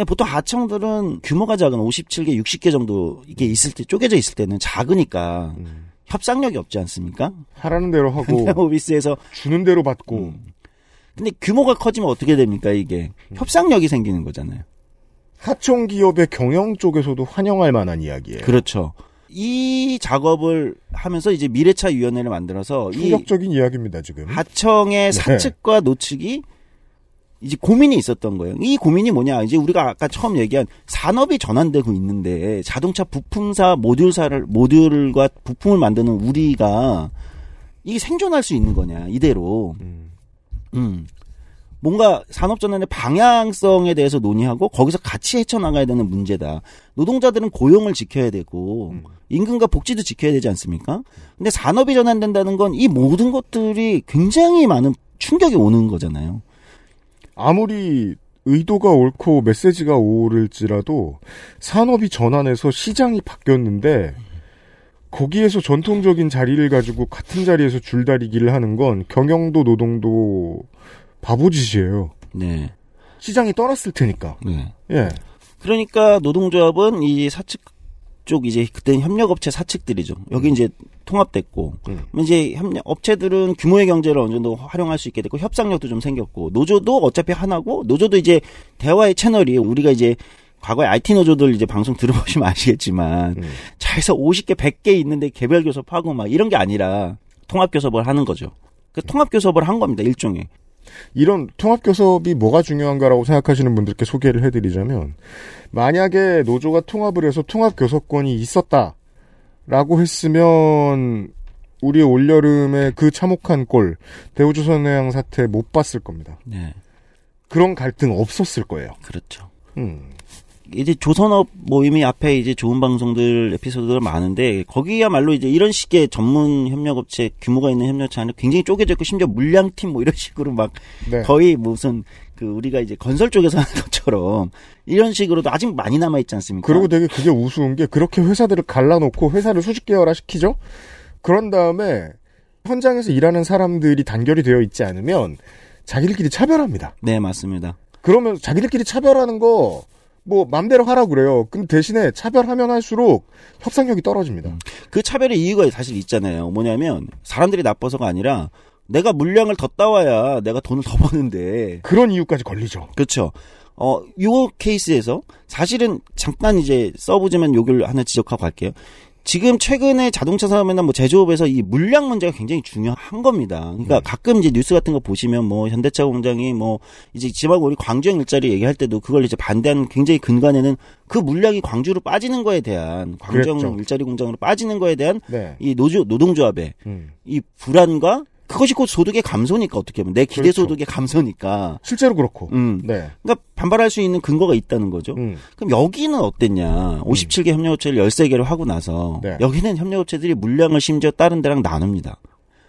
보통 하청들은 규모가 작은 57개, 60개 정도 이게 있을 때 쪼개져 있을 때는 작으니까 음. 협상력이 없지 않습니까? 하라는 대로 하고 현대모비스에서 주는 대로 받고 음. 근데 규모가 커지면 어떻게 됩니까 이게 음. 협상력이 생기는 거잖아요. 하청 기업의 경영 쪽에서도 환영할 만한 이야기예요. 그렇죠. 이 작업을 하면서 이제 미래차 위원회를 만들어서 이 충격적인 이야기입니다, 지금. 하청의 네. 사측과 노측이 이제 고민이 있었던 거예요. 이 고민이 뭐냐? 이제 우리가 아까 처음 얘기한 산업이 전환되고 있는데 자동차 부품사 모듈사를 모듈과 부품을 만드는 우리가 이게 생존할 수 있는 거냐? 이대로. 음. 음. 뭔가 산업 전환의 방향성에 대해서 논의하고 거기서 같이 헤쳐나가야 되는 문제다. 노동자들은 고용을 지켜야 되고 음. 임금과 복지도 지켜야 되지 않습니까? 근데 산업이 전환된다는 건 이 모든 것들이 굉장히 많은 충격이 오는 거잖아요. 아무리 의도가 옳고 메시지가 옳을지라도 산업이 전환해서 시장이 바뀌었는데 거기에서 전통적인 자리를 가지고 같은 자리에서 줄다리기를 하는 건 경영도 노동도 바보짓이에요. 네. 시장이 떠났을 테니까. 네. 예. 그러니까 노동조합은 이 사측 쪽 이제 그때는 협력업체 사측들이죠. 여기 이제 통합됐고 음. 이제 협력 업체들은 규모의 경제를 어느 정도 활용할 수 있게 됐고 협상력도 좀 생겼고 노조도 어차피 하나고 노조도 이제 대화의 채널이 우리가 이제 과거에 IT 노조들 이제 방송 들어보시면 아시겠지만 음. 차에서 50개, 100개 있는데 개별 교섭하고 막 이런 게 아니라 통합 교섭을 하는 거죠. 그 통합 교섭을 한 겁니다. 일종의. 이런 통합교섭이 뭐가 중요한가라고 생각하시는 분들께 소개를 해드리자면 만약에 노조가 통합을 해서 통합교섭권이 있었다라고 했으면 우리 올여름에 그 참혹한 꼴 대우조선해양 사태 못 봤을 겁니다. 네. 그런 갈등 없었을 거예요. 그렇죠. 음. 이제 조선업 모임이 앞에 이제 좋은 방송들 에피소드가 많은데 거기야말로 이제 이런 식의 전문 협력업체 규모가 있는 협력체 안에 굉장히 쪼개져 있고 심지어 물량팀 뭐 이런 식으로 막 네. 거의 무슨 그 우리가 이제 건설 쪽에서 하는 것처럼 이런 식으로도 아직 많이 남아 있지 않습니까? 그리고 되게 그게 우스운 게 그렇게 회사들을 갈라놓고 회사를 수직 계열화 시키죠. 그런 다음에 현장에서 일하는 사람들이 단결이 되어 있지 않으면 자기들끼리 차별합니다. 네 맞습니다. 그러면 자기들끼리 차별하는 거 뭐 맘대로 하라 그래요. 근데 대신에 차별하면 할수록 협상력이 떨어집니다. 그 차별의 이유가 사실 있잖아요. 뭐냐면 사람들이 나빠서가 아니라 내가 물량을 더 따와야 내가 돈을 더 버는데 그런 이유까지 걸리죠. 그렇죠. 어, 요 케이스에서 사실은 잠깐 이제 써보지만 요걸 하나 지적하고 갈게요. 지금 최근에 자동차 산업이나 뭐 제조업에서 이 물량 문제가 굉장히 중요한 겁니다. 그러니까 네. 가끔 이제 뉴스 같은 거 보시면 뭐 현대차 공장이 뭐 이제 지방 우리 광주형 일자리 얘기할 때도 그걸 이제 반대하는 굉장히 근간에는 그 물량이 광주로 빠지는 거에 대한 광주형. 일자리 공장으로 빠지는 거에 대한 네. 이 노조 노동조합의 음. 이 불안과 그것이 곧 소득의 감소니까 어떻게 보면 내 기대 그렇죠. 소득의 감소니까. 실제로 그렇고. 음. 네. 그러니까 반발할 수 있는 근거가 있다는 거죠. 음. 그럼 여기는 어땠냐? 57개 협력업체를 13개를 하고 나서 네. 여기는 협력업체들이 물량을 심지어 다른 데랑 나눕니다.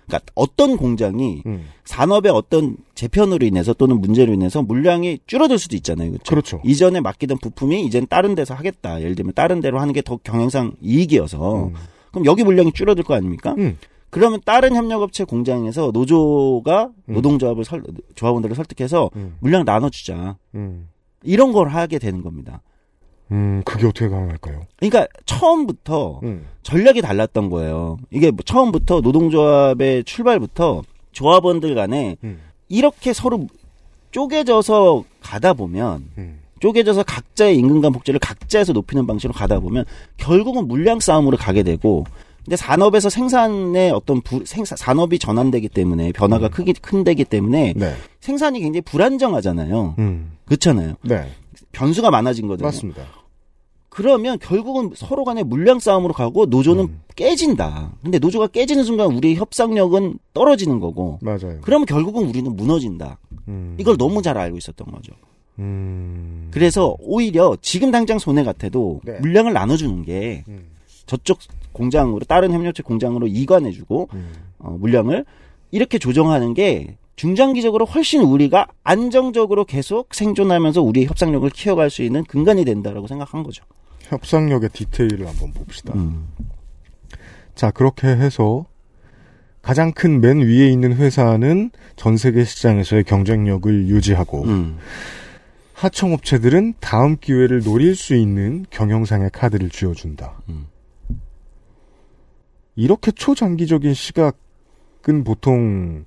그러니까 어떤 공장이 음. 산업의 어떤 재편으로 인해서 또는 문제로 인해서 물량이 줄어들 수도 있잖아요. 그렇죠? 그렇죠. 이전에 맡기던 부품이 이젠 다른 데서 하겠다. 예를 들면 다른 데로 하는 게 더 경영상 이익이어서 음. 그럼 여기 물량이 줄어들 거 아닙니까? 음. 그러면 다른 협력업체 공장에서 노조가 노동조합을 설, 조합원들을 설득해서 음. 물량 나눠주자. 음. 이런 걸 하게 되는 겁니다. 음, 그게 어떻게 가능할까요? 그러니까 처음부터 음. 전략이 달랐던 거예요. 이게 뭐 처음부터 노동조합의 출발부터 조합원들 간에 음. 이렇게 서로 쪼개져서 가다 보면 음. 쪼개져서 각자의 임금간 복지를 각자에서 높이는 방식으로 가다 보면 결국은 물량 싸움으로 가게 되고 근데 산업에서 생산의 어떤 부, 생산, 산업이 전환되기 때문에 변화가 크기 큰되기 때문에 네. 생산이 굉장히 불안정하잖아요. 음. 그렇잖아요. 네. 변수가 많아진 거잖아요. 맞습니다. 그러면 결국은 서로 간에 물량 싸움으로 가고 노조는 음. 깨진다. 근데 노조가 깨지는 순간 우리의 협상력은 떨어지는 거고. 맞아요. 그러면 결국은 우리는 무너진다. 음. 이걸 너무 잘 알고 있었던 거죠. 음. 그래서 오히려 지금 당장 손해 같아도 네. 물량을 나눠주는 게 음. 저쪽 공장으로 다른 협력체 공장으로 이관해주고 음. 어, 물량을 이렇게 조정하는 게 중장기적으로 훨씬 우리가 안정적으로 계속 생존하면서 우리의 협상력을 키워갈 수 있는 근간이 된다라고 생각한 거죠. 협상력의 디테일을 한번 봅시다. 음. 자, 그렇게 해서 가장 큰 맨 위에 있는 회사는 전 세계 시장에서의 경쟁력을 유지하고 음. 하청업체들은 다음 기회를 노릴 수 있는 경영상의 카드를 쥐어준다. 음. 이렇게 초장기적인 시각은 보통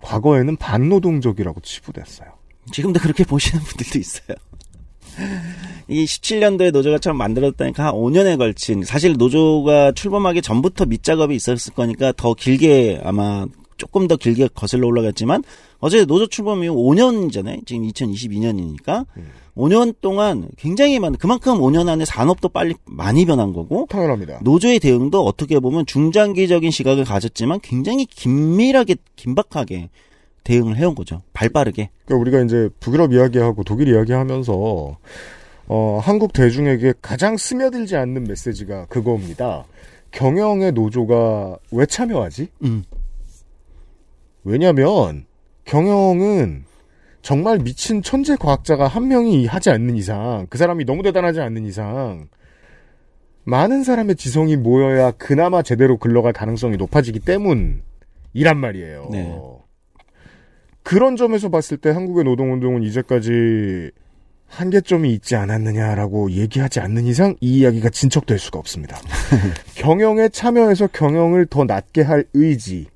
과거에는 반노동적이라고 치부됐어요. 지금도 그렇게 보시는 분들도 있어요. 이 17년도에 노조가 처음 만들었다니까 한 5년에 걸친 사실 노조가 출범하기 전부터 밑작업이 있었을 거니까 더 길게 아마 조금 더 길게 거슬러 올라갔지만 어제 노조 출범이 5년이잖아요. 지금 2022년이니까 5년 동안 굉장히 많은 그만큼 5년 안에 산업도 빨리 많이 변한 거고 당연합니다. 노조의 대응도 어떻게 보면 중장기적인 시각을 가졌지만 굉장히 긴밀하게 긴박하게 대응을 해온 거죠. 발빠르게. 그러니까 우리가 이제 북유럽 이야기하고 독일 이야기하면서 어, 한국 대중에게 가장 스며들지 않는 메시지가 그겁니다. 경영의 노조가 왜 참여하지? 음. 왜냐면 경영은 정말 미친 천재 과학자가 한 명이 하지 않는 이상, 그 사람이 너무 대단하지 않는 이상, 많은 사람의 지성이 모여야 그나마 제대로 굴러갈 가능성이 높아지기 때문이란 말이에요. 네. 그런 점에서 봤을 때 한국의 노동운동은 이제까지 한계점이 있지 않았느냐라고 얘기하지 않는 이상 이 이야기가 진척될 수가 없습니다. 경영에 참여해서 경영을 더 낮게 할 의지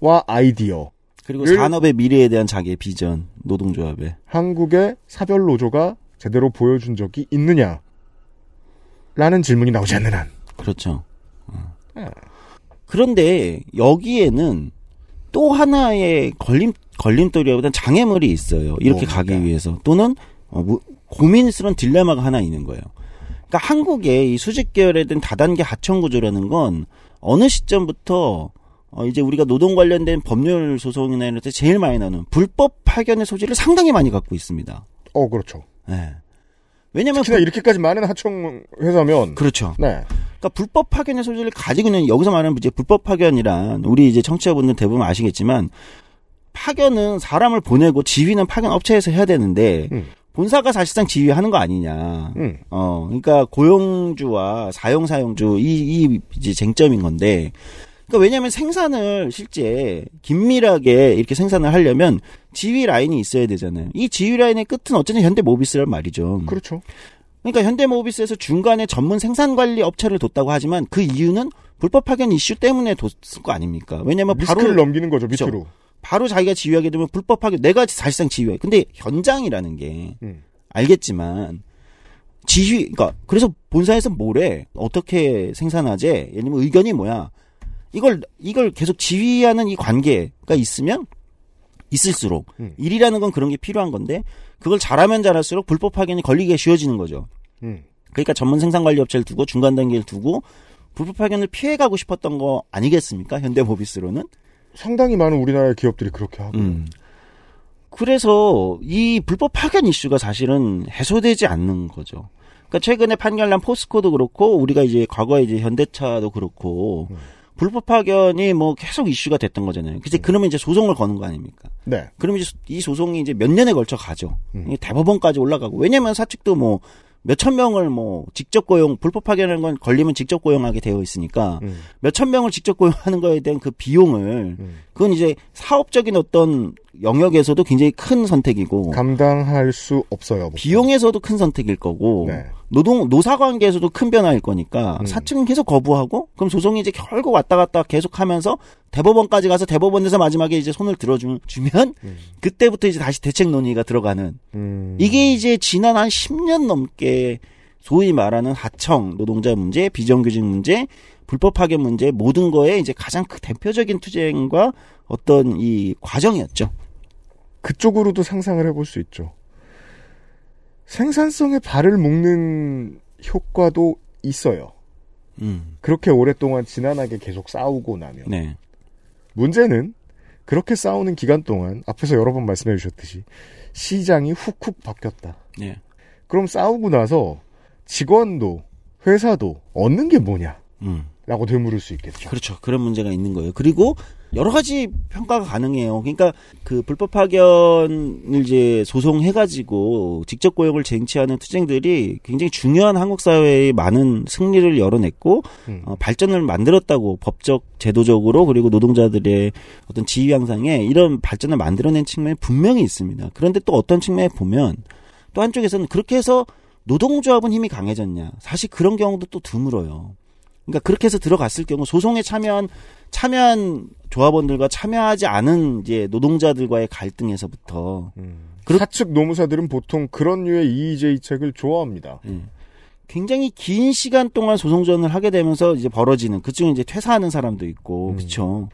와 아이디어. 그리고 를- 산업의 미래에 대한 자기의 비전, 노동조합의. 한국의 사별 노조가 제대로 보여준 적이 있느냐? 라는 질문이 나오지 않는 한. 그렇죠. 어. 그런데 여기에는 또 하나의 걸림 걸림돌이보다는 장애물이 있어요. 이렇게 뭡니까? 가기 위해서 또는 어, 무- 고민스러운 딜레마가 하나 있는 거예요. 그러니까 한국의 이 수직 계열에 대한 다단계 하청 구조라는 건 어느 시점부터 어, 이제 우리가 노동 관련된 법률 소송이나 이럴 때 제일 많이 나오는 불법 파견의 소지를 상당히 많이 갖고 있습니다. 어, 그렇죠. 네. 왜냐면 특히나 불- 이렇게까지 많은 하청 회사면. 그렇죠. 네. 그러니까 불법 파견의 소지를 가지고 있는 여기서 말하는 이제 불법 파견이란 우리 이제 청취자분들 대부분 아시겠지만 파견은 사람을 보내고 지휘는 파견 업체에서 해야 되는데 음. 본사가 사실상 지휘하는 거 아니냐. 음. 어, 그러니까 고용주와 사용 사용주 이, 이 이제 쟁점인 건데. 그러니까 왜냐하면 생산을 실제 긴밀하게 이렇게 생산을 하려면 지휘 라인이 있어야 되잖아요. 이 지휘 라인의 끝은 어쨌든 현대 모비스란 말이죠. 그렇죠. 그러니까 현대 모비스에서 중간에 전문 생산 관리 업체를 뒀다고 하지만 그 이유는 불법 파견 이슈 때문에 뒀을 거 아닙니까? 왜냐면 바로 리스크를 넘기는 거죠, 그렇죠. 밑으로. 바로 자기가 지휘하게 되면 불법 파견 내가 사실상 지휘해. 근데 현장이라는 게 음. 알겠지만 지휘, 그러니까 그래서 본사에서 뭐래? 어떻게 생산하지? 예를 들면 의견이 뭐야? 이걸 이걸 계속 지휘하는 이 관계가 있으면 있을수록 음. 일이라는 건 그런 게 필요한 건데 그걸 잘하면 잘할수록 불법 파견이 걸리기가 쉬워지는 거죠. 음. 그러니까 전문 생산 관리 업체를 두고 중간 단계를 두고 불법 파견을 피해 가고 싶었던 거 아니겠습니까? 현대모비스로는. 상당히 많은 우리나라의 기업들이 그렇게 하고. 음. 그래서 이 불법 파견 이슈가 사실은 해소되지 않는 거죠. 그러니까 최근에 판결난 포스코도 그렇고 우리가 이제 과거에 이제 현대차도 그렇고 불법 파견이 뭐 계속 이슈가 됐던 거잖아요. 이제 그러면 이제 소송을 거는 거 아닙니까? 네. 그러면 이제 이 소송이 이제 몇 년에 걸쳐 가죠. 이게 대법원까지 올라가고 왜냐면 사측도 뭐 몇천 명을 뭐 직접 고용 불법 파견하는 건 걸리면 직접 고용하게 되어 있으니까 음. 몇천 명을 직접 고용하는 거에 대한 그 비용을 그건 이제 사업적인 어떤 영역에서도 굉장히 큰 선택이고 감당할 수 없어요. 비용에서도 큰 선택일 거고 네. 노동 노사 관계에서도 큰 변화일 거니까 음. 사측은 계속 거부하고 그럼 소송이 이제 결국 왔다 갔다 계속하면서 대법원까지 가서 대법원에서 마지막에 이제 손을 들어주면 주면 그때부터 이제 다시 대책 논의가 들어가는 음. 이게 이제 지난 한 10년 넘게 소위 말하는 하청 노동자 문제, 비정규직 문제, 불법 파견 문제 모든 거에 이제 가장 그 대표적인 투쟁과 어떤 이 과정이었죠. 그쪽으로도 상상을 해볼 수 있죠. 생산성에 발을 묶는 효과도 있어요. 음. 그렇게 오랫동안 지난하게 계속 싸우고 나면. 네. 문제는 그렇게 싸우는 기간 동안 앞에서 여러 번 말씀해 주셨듯이 시장이 훅훅 바뀌었다. 네. 그럼 싸우고 나서 직원도 회사도 얻는 게 뭐냐? 음. 라고 되물을 수 있겠죠. 그렇죠. 그런 문제가 있는 거예요. 그리고 여러 가지 평가가 가능해요. 그러니까 그 불법 파견을 이제 소송해가지고 직접 고용을 쟁취하는 투쟁들이 굉장히 중요한 한국 사회의 많은 승리를 열어냈고 음. 어, 발전을 만들었다고 법적 제도적으로 그리고 노동자들의 어떤 지위 향상에 이런 발전을 만들어낸 측면이 분명히 있습니다. 그런데 또 어떤 측면에 보면 또 한쪽에서는 그렇게 해서 노동조합은 힘이 강해졌냐? 사실 그런 경우도 또 드물어요. 그러니까 그렇게 해서 들어갔을 경우 소송에 참여한 참여한 조합원들과 참여하지 않은 이제 노동자들과의 갈등에서부터 사측 노무사들은 보통 그런 류의 EEJ 책을 좋아합니다. 예. 굉장히 긴 시간 동안 소송전을 하게 되면서 이제 벌어지는 그중에 이제 퇴사하는 사람도 있고 그렇죠.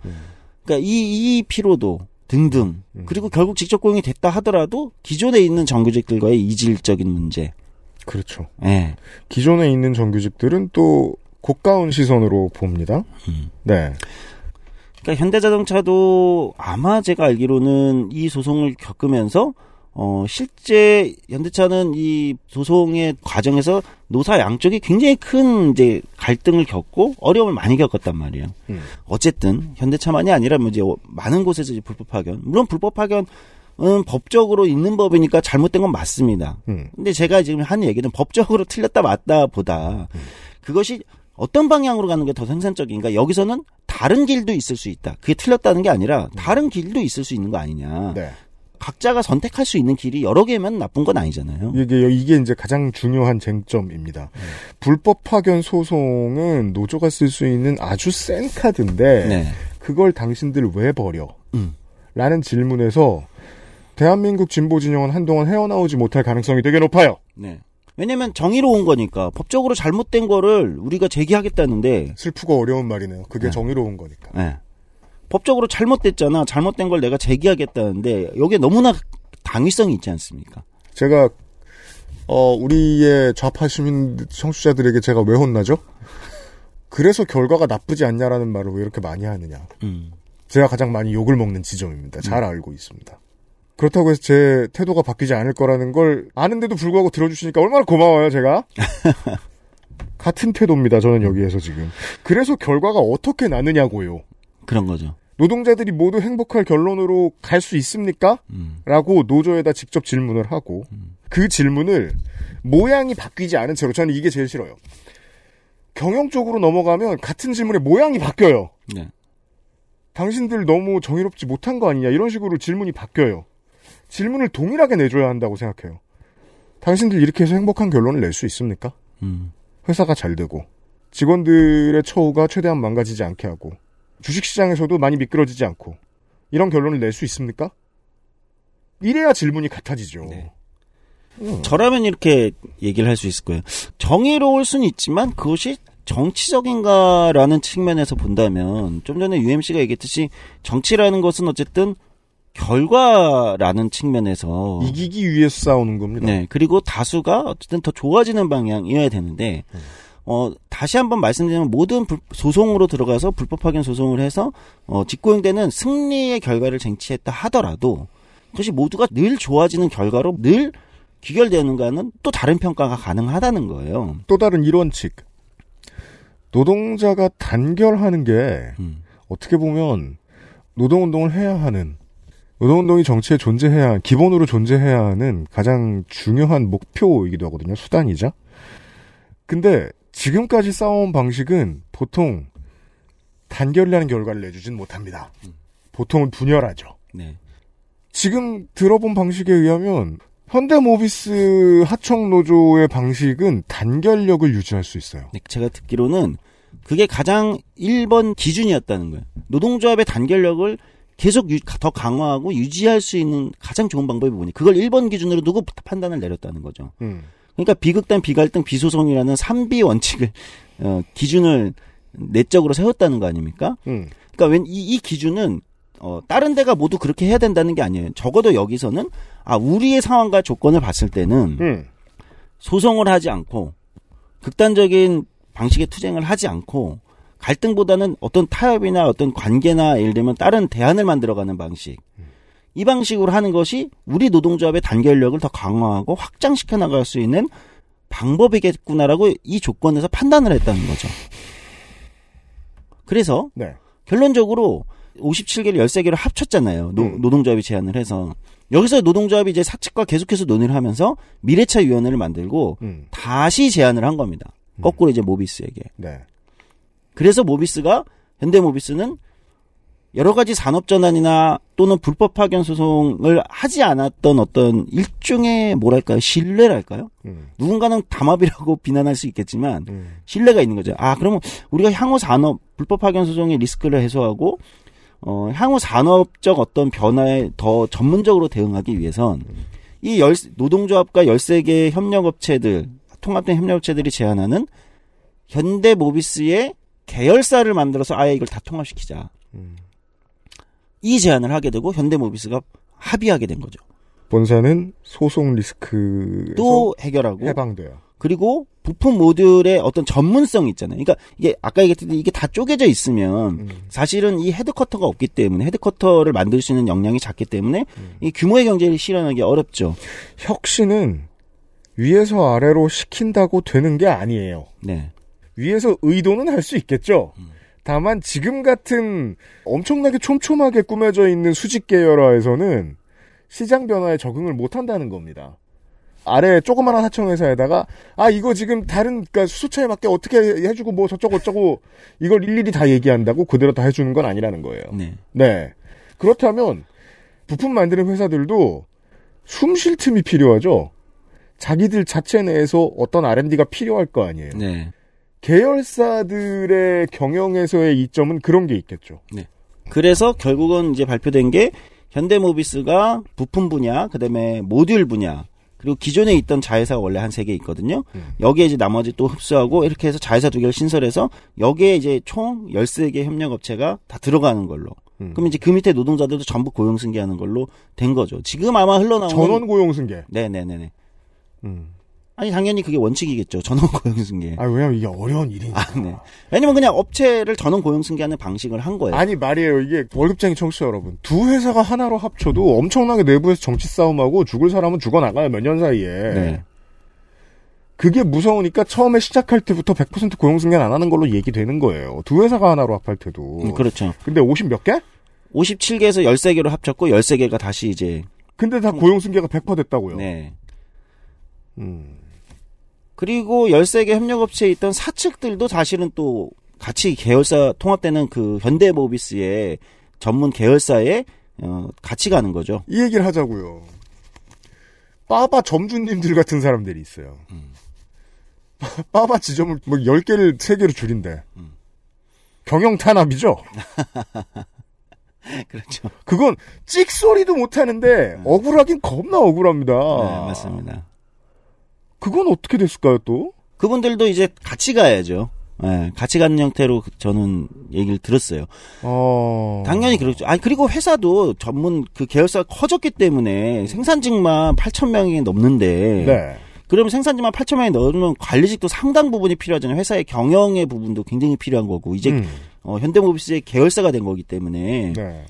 그러니까 이, 이 피로도 등등 그리고 결국 직접 고용이 됐다 하더라도 기존에 있는 정규직들과의 이질적인 문제. 그렇죠. 예. 기존에 있는 정규직들은 또 고가운 시선으로 봅니다. 네. 그러니까 현대자동차도 아마 제가 알기로는 이 소송을 겪으면서 어 실제 현대차는 이 소송의 과정에서 노사 양쪽이 굉장히 큰 이제 갈등을 겪고 어려움을 많이 겪었단 말이에요. 음. 어쨌든 현대차만이 아니라 뭐 이제 많은 곳에서 이제 불법 파견 물론 불법 파견은 법적으로 있는 법이니까 잘못된 건 맞습니다. 음. 근데 제가 지금 한 얘기는 법적으로 틀렸다 맞다 보다 그것이 어떤 방향으로 가는 게 더 생산적인가? 여기서는 다른 길도 있을 수 있다. 그게 틀렸다는 게 아니라 다른 길도 있을 수 있는 거 아니냐. 네. 각자가 선택할 수 있는 길이 여러 개면 나쁜 건 아니잖아요. 이게 이게 이제 가장 중요한 쟁점입니다. 불법 파견 소송은 노조가 쓸 수 있는 아주 센 카드인데 네. 그걸 당신들 왜 버려? 음. 라는 질문에서 대한민국 진보 진영은 한동안 헤어나오지 못할 가능성이 되게 높아요. 네. 왜냐면 정의로운 거니까 법적으로 잘못된 거를 우리가 제기하겠다는데 슬프고 어려운 말이네요. 그게 네. 정의로운 거니까. 네. 법적으로 잘못됐잖아. 잘못된 걸 내가 제기하겠다는데 여기에 너무나 당위성이 있지 않습니까? 제가 어 우리의 좌파 시민 청취자들에게 제가 왜 혼나죠? 그래서 결과가 나쁘지 않냐라는 말을 왜 이렇게 많이 하느냐. 음. 제가 가장 많이 욕을 먹는 지점입니다. 잘 알고 있습니다. 그렇다고 해서 제 태도가 바뀌지 않을 거라는 걸 아는데도 불구하고 들어주시니까 얼마나 고마워요, 제가. 같은 태도입니다, 저는 여기에서 지금. 그래서 결과가 어떻게 나느냐고요. 그런 거죠. 노동자들이 모두 행복할 결론으로 갈 수 있습니까? 음. 라고 노조에다 직접 질문을 하고 그 질문을 모양이 바뀌지 않은 채로 저는 이게 제일 싫어요. 경영 쪽으로 넘어가면 같은 질문의 모양이 바뀌어요. 네. 당신들 너무 정의롭지 못한 거 아니냐 이런 식으로 질문이 바뀌어요. 질문을 동일하게 내줘야 한다고 생각해요. 당신들 이렇게 해서 행복한 결론을 낼 수 있습니까? 음. 회사가 잘 되고 직원들의 처우가 최대한 망가지지 않게 하고 주식시장에서도 많이 미끄러지지 않고 이런 결론을 낼 수 있습니까? 이래야 질문이 같아지죠. 음. 저라면 이렇게 얘기를 할 수 있을 거예요. 정의로울 수는 있지만 그것이 정치적인가라는 측면에서 본다면 좀 전에 UMC가 얘기했듯이 정치라는 것은 어쨌든 결과라는 측면에서 이기기 위해서 싸우는 겁니다. 네 그리고 다수가 어쨌든 더 좋아지는 방향이어야 되는데 어 다시 한번 말씀드리면 모든 불- 소송으로 들어가서 불법 확인 소송을 해서 어 직고행되는 승리의 결과를 쟁취했다 하더라도 그것이 모두가 늘 좋아지는 결과로 늘 귀결되는가는 또 다른 평가가 가능하다는 거예요. 또 다른 일원칙. 노동자가 단결하는 게 음. 어떻게 보면 노동운동을 해야 하는 노동운동이 정치에 존재해야 한- 기본으로 존재해야 하는 가장 중요한 목표이기도 하거든요. 수단이자. 근데 지금까지 싸워온 방식은 보통 단결이라는 결과를 내주진 못합니다. 보통은 분열하죠. 네. 지금 들어본 방식에 의하면 현대모비스 하청노조의 방식은 단결력을 유지할 수 있어요. 네, 제가 듣기로는 그게 가장 1번 기준이었다는 거예요. 노동조합의 단결력을 계속 유- 더 강화하고 유지할 수 있는 가장 좋은 방법이 뭐니? 그걸 1번 기준으로 두고 판단을 내렸다는 거죠. 음. 그러니까 비극단, 비갈등, 비소송이라는 3비 원칙을 어, 기준을 내적으로 세웠다는 거 아닙니까? 음. 그러니까 웬 이, 이 기준은 어, 다른 데가 모두 그렇게 해야 된다는 게 아니에요. 적어도 여기서는 아 우리의 상황과 조건을 봤을 때는 음. 소송을 하지 않고 극단적인 방식의 투쟁을 하지 않고 갈등보다는 어떤 타협이나 어떤 관계나 예를 들면 다른 대안을 만들어가는 방식 이 방식으로 하는 것이 우리 노동조합의 단결력을 더 강화하고 확장시켜 나갈 수 있는 방법이겠구나라고 이 조건에서 판단을 했다는 거죠. 그래서 네. 결론적으로 57개를 13개로 합쳤잖아요. 노, 음. 노동조합이 제안을 해서. 여기서 노동조합이 이제 사측과 계속해서 논의를 하면서 미래차 위원회를 만들고 음. 다시 제안을 한 겁니다. 거꾸로 이제 모비스에게. 네. 그래서 모비스가 현대 모비스는 여러 가지 산업 전환이나 또는 불법 파견 소송을 하지 않았던 어떤 일종의 뭐랄까요 신뢰랄까요? 음. 누군가는 담합이라고 비난할 수 있겠지만 음. 신뢰가 있는 거죠. 아 그러면 우리가 향후 산업 불법 파견 소송의 리스크를 해소하고 어 향후 산업적 어떤 변화에 더 전문적으로 대응하기 위해선 이 열, 노동조합과 13개 협력업체들 통합된 협력업체들이 제안하는 현대 모비스의 계열사를 만들어서 아예 이걸 다 통합시키자. 음. 이 제안을 하게 되고 현대모비스가 합의하게 된 거죠. 본사는 소송 리스크에서 또 해결하고 해방돼요. 그리고 부품 모듈의 어떤 전문성 있잖아요. 그러니까 이게 아까 얘기했듯이 이게 다 쪼개져 있으면 음. 사실은 이 헤드커터가 없기 때문에 헤드커터를 만들 수 있는 역량이 작기 때문에 음. 이 규모의 경제를 실현하기 어렵죠. 혁신은 위에서 아래로 시킨다고 되는 게 아니에요. 네. 위에서 의도는 할 수 있겠죠. 음. 다만 지금 같은 엄청나게 촘촘하게 꾸며져 있는 수직 계열화에서는 시장 변화에 적응을 못 한다는 겁니다. 아래 조그마한 하청회사에다가 아 이거 지금 다른 그러니까 수차에 맞게 어떻게 해주고 뭐 저쩌고 저쩌고 이걸 일일이 다 얘기한다고 그대로 다 해주는 건 아니라는 거예요. 네. 네. 그렇다면 부품 만드는 회사들도 숨 쉴 틈이 필요하죠. 자기들 자체 내에서 어떤 R&D가 필요할 거 아니에요. 네. 계열사들의 경영에서의 이점은 그런 게 있겠죠. 그래서 결국은 이제 발표된 게 현대모비스가 부품 분야, 그다음에 모듈 분야, 그리고 기존에 있던 자회사가 원래 한 세 개 있거든요. 음. 여기에 이제 나머지 또 흡수하고 이렇게 해서 자회사 두 개를 신설해서 여기에 이제 총 13개 협력업체가 다 들어가는 걸로. 음. 그럼 이제 그 밑에 노동자들도 전부 고용 승계하는 걸로 된 거죠. 지금 아마 흘러나오는 전원 고용 승계. 네 네 네 네. 음. 아니 당연히 그게 원칙이겠죠. 전원 고용 승계. 아 왜냐면 이게 어려운 일이니까. 아, 네. 왜냐면 그냥 업체를 전원 고용 승계하는 방식을 한 거예요. 아니 말이에요. 이게 월급쟁이 청취자 여러분. 두 회사가 하나로 합쳐도 엄청나게 내부에서 정치 싸움하고 죽을 사람은 죽어 나가요. 몇 년 사이에. 네. 그게 무서우니까 처음에 시작할 때부터 100% 고용 승계는 안 하는 걸로 얘기되는 거예요. 두 회사가 하나로 합할 때도. 음, 그렇죠. 근데 50 몇 개? 57개에서 13개로 합쳤고 13개가 다시 이제 근데 다 고용 승계가 100% 됐다고요. 네. 음. 그리고 13개 협력업체에 있던 사측들도 사실은 또 같이 계열사 통합되는 그 현대모비스의 전문 계열사에 어, 같이 가는 거죠. 이 얘기를 하자고요. 빠바 점주님들 같은 사람들이 있어요. 음. 빠바 지점을 뭐 10개를 3개로 줄인대. 음. 경영 탄압이죠? 그렇죠. 그건 찍소리도 못 하는데 억울하긴 겁나 억울합니다. 네, 맞습니다. 그건 어떻게 됐을까요, 또? 그분들도 이제 같이 가야죠. 예, 같이 가는 형태로 그- 저는 얘기를 들었어요. 어. 당연히 그렇죠. 아니 그리고 회사도 전문 그 계열사가 커졌기 때문에 생산직만 8천 명이 넘는데 네. 그러면 생산직만 8천 명이 넘으면 관리직도 상당 부분이 필요하잖아요. 회사의 경영의 부분도 굉장히 필요한 거고 이제 음. 어, 현대모비스의 계열사가 된 거기 때문에 네.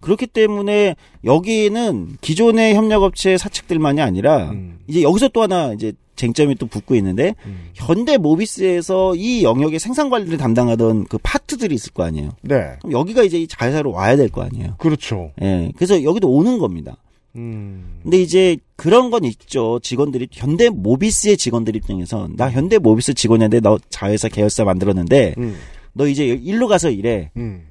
그렇기 때문에 여기는 기존의 협력업체 사측들만이 아니라 음. 이제 여기서 또 하나 이제 쟁점이 또 붙고 있는데 현대 모비스에서 이 영역의 생산 관리를 담당하던 그 파트들이 있을 거 아니에요. 네. 그럼 여기가 이제 이 자회사로 와야 될 거 아니에요. 그렇죠. 예. 그래서 여기도 오는 겁니다. 음. 근데 이제 그런 건 있죠. 직원들이 현대 모비스의 직원들 입장에서 나 현대 모비스 직원인데 너 자회사 계열사 만들었는데 음. 너 이제 일로 가서 일해. 음.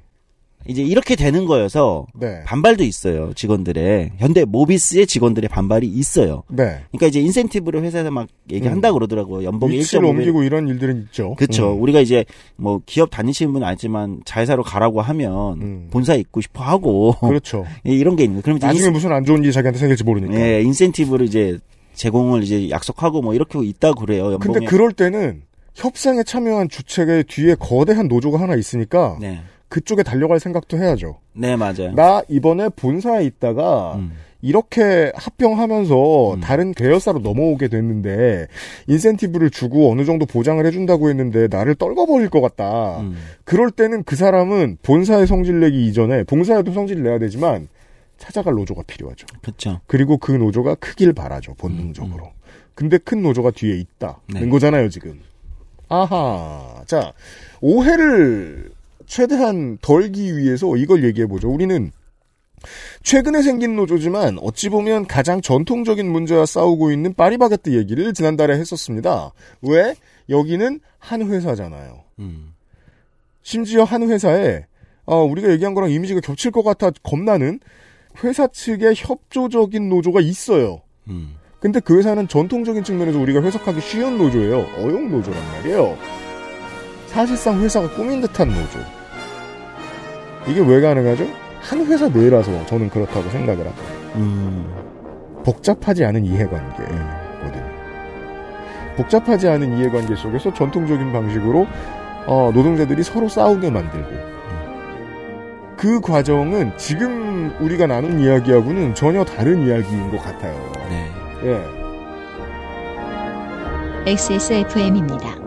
이제 이렇게 되는 거여서 네. 반발도 있어요. 직원들의 현대 모비스의 직원들의 반발이 있어요. 네. 그러니까 이제 인센티브를 회사에서 막 얘기한다 고 그러더라고요. 연봉 위치를 1.5배. 옮기고 이런 일들은 있죠. 그렇죠. 음. 우리가 이제 뭐 기업 다니시는 분은 알지만 자회사로 가라고 하면 본사에 있고 싶어 하고 그렇죠. 예, 이런 게 있는. 그럼 이제 나중에 인센- 무슨 안 좋은 일이 자기한테 생길지 모르니까. 예, 인센티브를 이제 제공을 이제 약속하고 뭐 이렇게 있다고 그래요. 연봉에. 근데 그럴 때는 협상에 참여한 주체의 뒤에 거대한 노조가 하나 있으니까 네. 그쪽에 달려갈 생각도 해야죠. 네, 맞아요. 나 이번에 본사에 있다가 음. 이렇게 합병하면서 다른 계열사로 넘어오게 됐는데 인센티브를 주고 어느 정도 보장을 해준다고 했는데 나를 떨궈버릴 것 같다. 음. 그럴 때는 그 사람은 본사에 성질 내기 이전에 봉사에도 성질 내야 되지만 찾아갈 노조가 필요하죠. 그렇죠. 그리고 그 노조가 크길 바라죠 본능적으로. 근데 큰 노조가 뒤에 있다는 네. 거잖아요 지금. 아하. 자 오해를 최대한 덜기 위해서 이걸 얘기해 보죠. 우리는 최근에 생긴 노조지만 어찌 보면 가장 전통적인 문제와 싸우고 있는 파리바게뜨 얘기를 지난달에 했었습니다. 왜? 여기는 한 회사잖아요. 음. 심지어 한 회사에 어, 우리가 얘기한 거랑 이미지가 겹칠 것 같아 겁나는 회사 측의 협조적인 노조가 있어요. 음. 근데 그 회사는 전통적인 측면에서 우리가 해석하기 쉬운 노조예요. 어용 노조란 말이에요. 사실상 회사가 꾸민 듯한 노조. 이게 왜 가능하죠? 한 회사 내라서 저는 그렇다고 생각을 합니다. 음. 복잡하지 않은 이해관계거든요. 복잡하지 않은 이해관계 속에서 전통적인 방식으로 어, 노동자들이 서로 싸우게 만들고 그 과정은 지금 우리가 나눈 이야기하고는 전혀 다른 이야기인 것 같아요. 네. 예. XSFM입니다.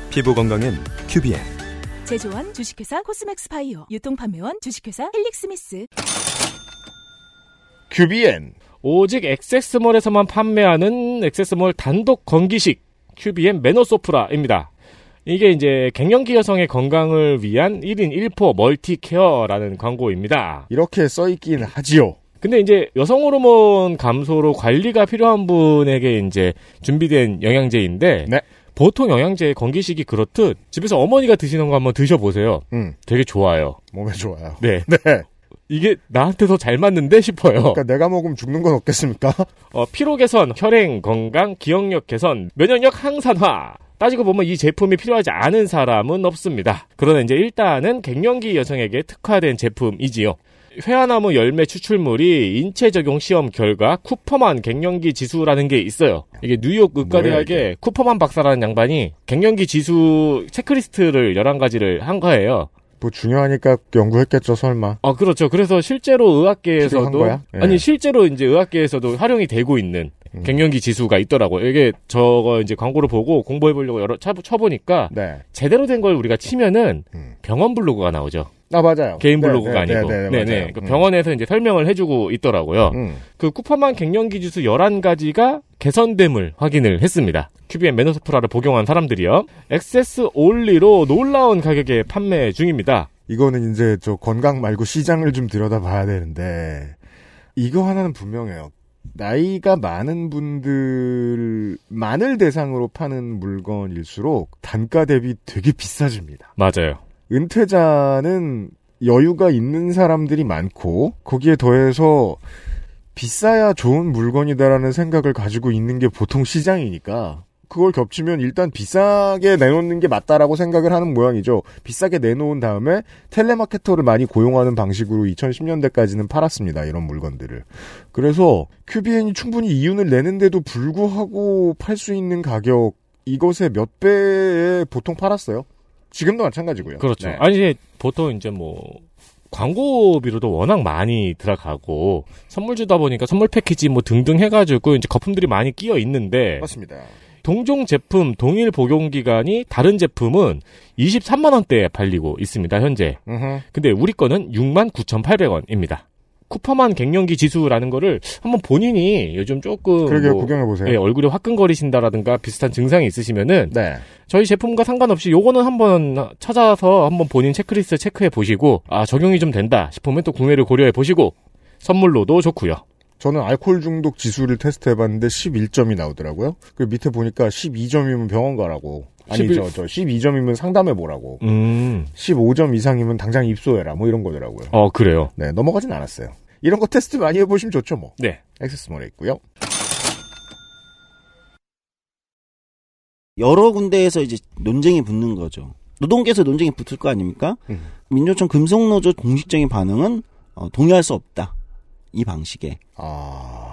피부 건강엔 큐비엔. 제조원 주식회사 코스맥스 바이오 유통판매원 주식회사 헬릭스미스 큐비엔 오직 XS몰에서만 판매하는 XS몰 단독 건기식 큐비엔 메노소포라입니다. 이게 이제 갱년기 여성의 건강을 위한 1인 1포 multi care라는 광고입니다. 이렇게 써있긴 하지요. 근데 이제 여성 호르몬 감소로 관리가 필요한 분에게 이제 준비된 영양제인데 네. 보통 영양제 건기식이 그렇듯 집에서 어머니가 드시는 거 한번 드셔보세요. 음. 되게 좋아요. 몸에 좋아요. 네. 네. 이게 나한테 더 잘 맞는데 싶어요. 그러니까 내가 먹으면 죽는 건 없겠습니까? 어, 피로 개선, 혈행 건강, 기억력 개선, 면역력 항산화. 따지고 보면 이 제품이 필요하지 않은 사람은 없습니다. 그러나 이제 일단은 갱년기 여성에게 특화된 제품이지요. 회화나무 열매 추출물이 인체 적용 시험 결과 쿠퍼만 갱년기 지수라는 게 있어요. 이게 뉴욕 의과대학의 쿠퍼만 박사라는 양반이 갱년기 지수 체크리스트를 11가지를 한 거예요. 뭐 중요하니까 연구했겠죠 설마. 아, 그렇죠. 그래서 실제로 의학계에서도? 예. 아니 실제로 이제 의학계에서도 활용이 되고 있는 음. 갱년기 지수가 있더라고요. 이게 저거 이제 광고를 보고 공부해 보려고 여러 쳐, 쳐보니까 네. 제대로 된 걸 우리가 치면은 음. 병원 블로그가 나오죠. 아 맞아요. 개인 네, 블로그가 네, 아니고. 네, 네, 네네. 맞아요. 그 음. 병원에서 이제 설명을 해주고 있더라고요. 음. 그 쿠파만 갱년기 지수 11가지가 개선됨을 확인을 했습니다. 큐비엔 메노소프라를 복용한 사람들이요. 액세스 올리로 놀라운 가격에 판매 중입니다. 이거는 이제 저 건강 말고 시장을 좀 들여다봐야 되는데 이거 하나는 분명해요. 나이가 많은 분들만을 대상으로 파는 물건일수록 단가 대비 되게 비싸집니다. 맞아요. 은퇴자는 여유가 있는 사람들이 많고 거기에 더해서 비싸야 좋은 물건이다라는 생각을 가지고 있는 게 보통 시장이니까 그걸 겹치면 일단 비싸게 내놓는 게 맞다라고 생각을 하는 모양이죠. 비싸게 내놓은 다음에 텔레마케터를 많이 고용하는 방식으로 2010년대까지는 팔았습니다. 이런 물건들을. 그래서 큐비엔이 충분히 이윤을 내는데도 불구하고 팔 수 있는 가격 이것의 몇 배에 보통 팔았어요. 지금도 마찬가지고요. 그렇죠. 네. 아니, 이제 보통 이제 뭐, 광고비로도 워낙 많이 들어가고, 선물 주다 보니까 선물 패키지 뭐 등등 해가지고, 이제 거품들이 많이 끼어 있는데, 맞습니다. 동종 제품 동일 복용 기간이 다른 제품은 23만 원대에 팔리고 있습니다. 현재. 음흠. 근데 우리 거는 6만 9,800원입니다. 쿠퍼만 갱년기 지수라는 거를 한번 본인이 요즘 조금 그러게요, 구경해 보세요. 예, 얼굴이 화끈거리신다라든가 비슷한 증상이 있으시면은 네. 저희 제품과 상관없이 요거는 한번 찾아서 한번 본인 체크리스트 체크해 보시고 아 적용이 좀 된다 싶으면 또 구매를 고려해 보시고 선물로도 좋고요. 저는 알코올 중독 지수를 테스트해봤는데 11점이 나오더라고요. 그 밑에 보니까 12점이면 병원 가라고. 아니 11 저, 저 12점이면 상담해 보라고. 음. 15점 이상이면 당장 입소해라. 뭐 이런 거더라고요. 어 그래요. 네 넘어가진 않았어요. 이런 거 테스트 많이 해보시면 좋죠 뭐. 네. 액세스몰에 있고요. 여러 군데에서 이제 논쟁이 붙는 거죠. 노동계에서 논쟁이 붙을 거 아닙니까? 음. 민주노총 금속노조 공식적인 반응은 어, 동의할 수 없다. 이 방식에. 아.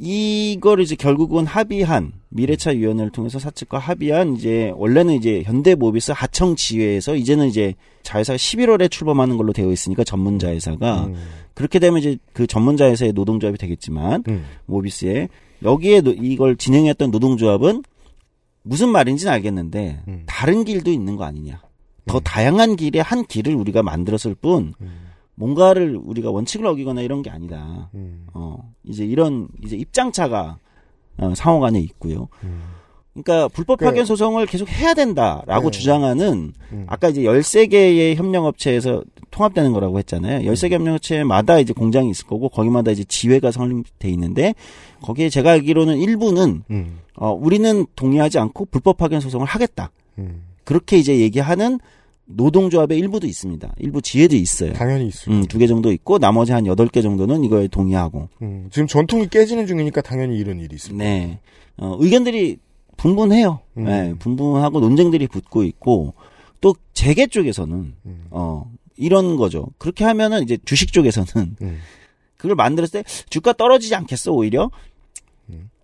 이걸 이제 결국은 합의한 미래차 위원회를 통해서 사측과 합의한 이제 원래는 이제 현대모비스 하청 지회에서 이제는 이제 자회사가 11월에 출범하는 걸로 되어 있으니까 전문 자 회사가 음. 그렇게 되면 이제 그 전문 자 회사의 노동조합이 되겠지만 음. 모비스에 여기에 노- 이걸 진행했던 노동조합은 무슨 말인지는 알겠는데 음. 다른 길도 있는 거 아니냐. 더 다양한 길의 한 길을 우리가 만들었을 뿐 음. 뭔가를 우리가 원칙을 어기거나 이런 게 아니다. 음. 어, 이제 이런 이제 입장차가 어, 상호 간에 있고요. 그러니까 불법 파견 소송을 계속 해야 된다라고 네. 주장하는 음. 아까 이제 13개의 협력업체에서 통합되는 거라고 했잖아요. 13개 협력업체마다 이제 공장이 있을 거고 거기마다 이제 지회가 설립돼 있는데 거기에 제가 알기로는 일부는 음. 어, 우리는 동의하지 않고 불법 파견 소송을 하겠다. 음. 그렇게 이제 얘기하는 노동조합의 일부도 있습니다. 일부 지회도 있어요. 당연히 있습니다. 음, 두개 정도 있고 나머지 한 여덟 개 정도는 이거에 동의하고. 음, 지금 전통이 깨지는 중이니까 당연히 이런 일이 있습니다. 네. 어, 의견들이 분분해요. 음. 네, 분분하고 논쟁들이 붙고 있고 또 재계 쪽에서는 음. 어, 이런 거죠. 그렇게 하면은 이제 주식 쪽에서는 음. 그걸 만들었을 때 주가 떨어지지 않겠어 오히려.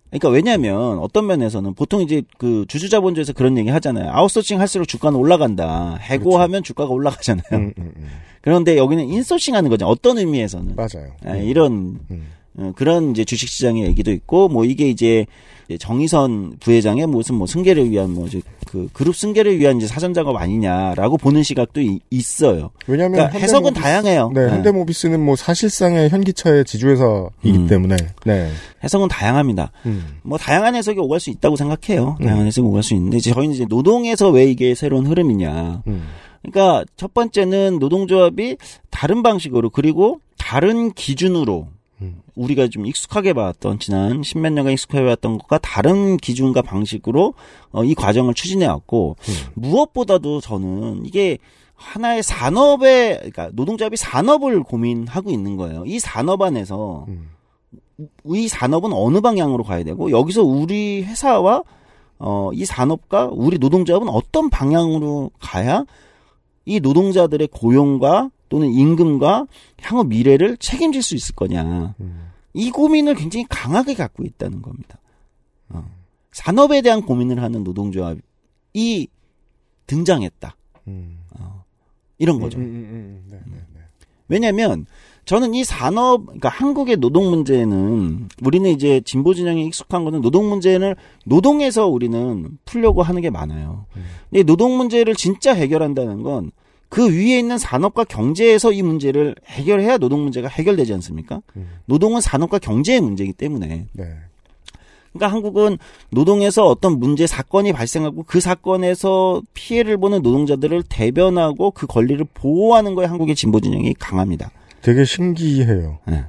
음. 그러니까 왜냐하면 어떤 면에서는 보통 이제 그 주주자본주에서 그런 얘기 하잖아요. 아웃소싱 할수록 주가는 올라간다. 해고하면 주가가 올라가잖아요. 음, 음, 음. 그런데 여기는 인소싱 하는 거죠. 어떤 의미에서는. 맞아요. 아, 이런 음. 어, 그런 이제 주식 시장의 얘기도 있고 뭐 이게 이제 정의선 부회장의 무슨 뭐 승계를 위한 뭐 그 그룹 승계를 위한 이제 사전 작업 아니냐라고 보는 시각도 이- 있어요. 왜냐하면 그러니까 해석은 다양해요. 네, 네. 현대모비스는 뭐 사실상의 현기차의 지주회사이기 음. 때문에 네. 해석은 다양합니다. 음. 뭐 다양한 해석이 오갈 수 있다고 생각해요. 다양한 해석이 오갈 수 있는데 이제 저희는 이제 노동에서 왜 이게 새로운 흐름이냐. 음. 그러니까 첫 번째는 노동조합이 다른 방식으로 그리고 다른 기준으로 음. 우리가 좀 익숙하게 봤던 지난 십몇 년간 익숙하게 봤던 것과 다른 기준과 방식으로 어, 이 과정을 추진해 왔고 음. 무엇보다도 저는 이게 하나의 산업의 그러니까 노동조합이 산업을 고민하고 있는 거예요. 이 산업 안에서 음. 이 산업은 어느 방향으로 가야 되고 여기서 우리 회사와 어, 이 산업과 우리 노동조합은 어떤 방향으로 가야 이 노동자들의 고용과 또는 임금과 향후 미래를 책임질 수 있을 거냐. 음. 이 고민을 굉장히 강하게 갖고 있다는 겁니다. 어. 산업에 대한 고민을 하는 노동조합이 등장했다. 음. 어. 이런 거죠. 음. 네, 네, 네. 왜냐하면 저는 이 산업, 그러니까 한국의 노동 문제는 우리는 이제 진보 진영에 익숙한 거는 노동 문제는 노동에서 우리는 풀려고 하는 게 많아요. 근데 노동 문제를 진짜 해결한다는 건 그 위에 있는 산업과 경제에서 이 문제를 해결해야 노동 문제가 해결되지 않습니까? 노동은 산업과 경제의 문제이기 때문에. 네. 그러니까 한국은 노동에서 어떤 문제 사건이 발생하고 그 사건에서 피해를 보는 노동자들을 대변하고 그 권리를 보호하는 거에 한국의 진보 진영이 강합니다. 되게 신기해요. 네.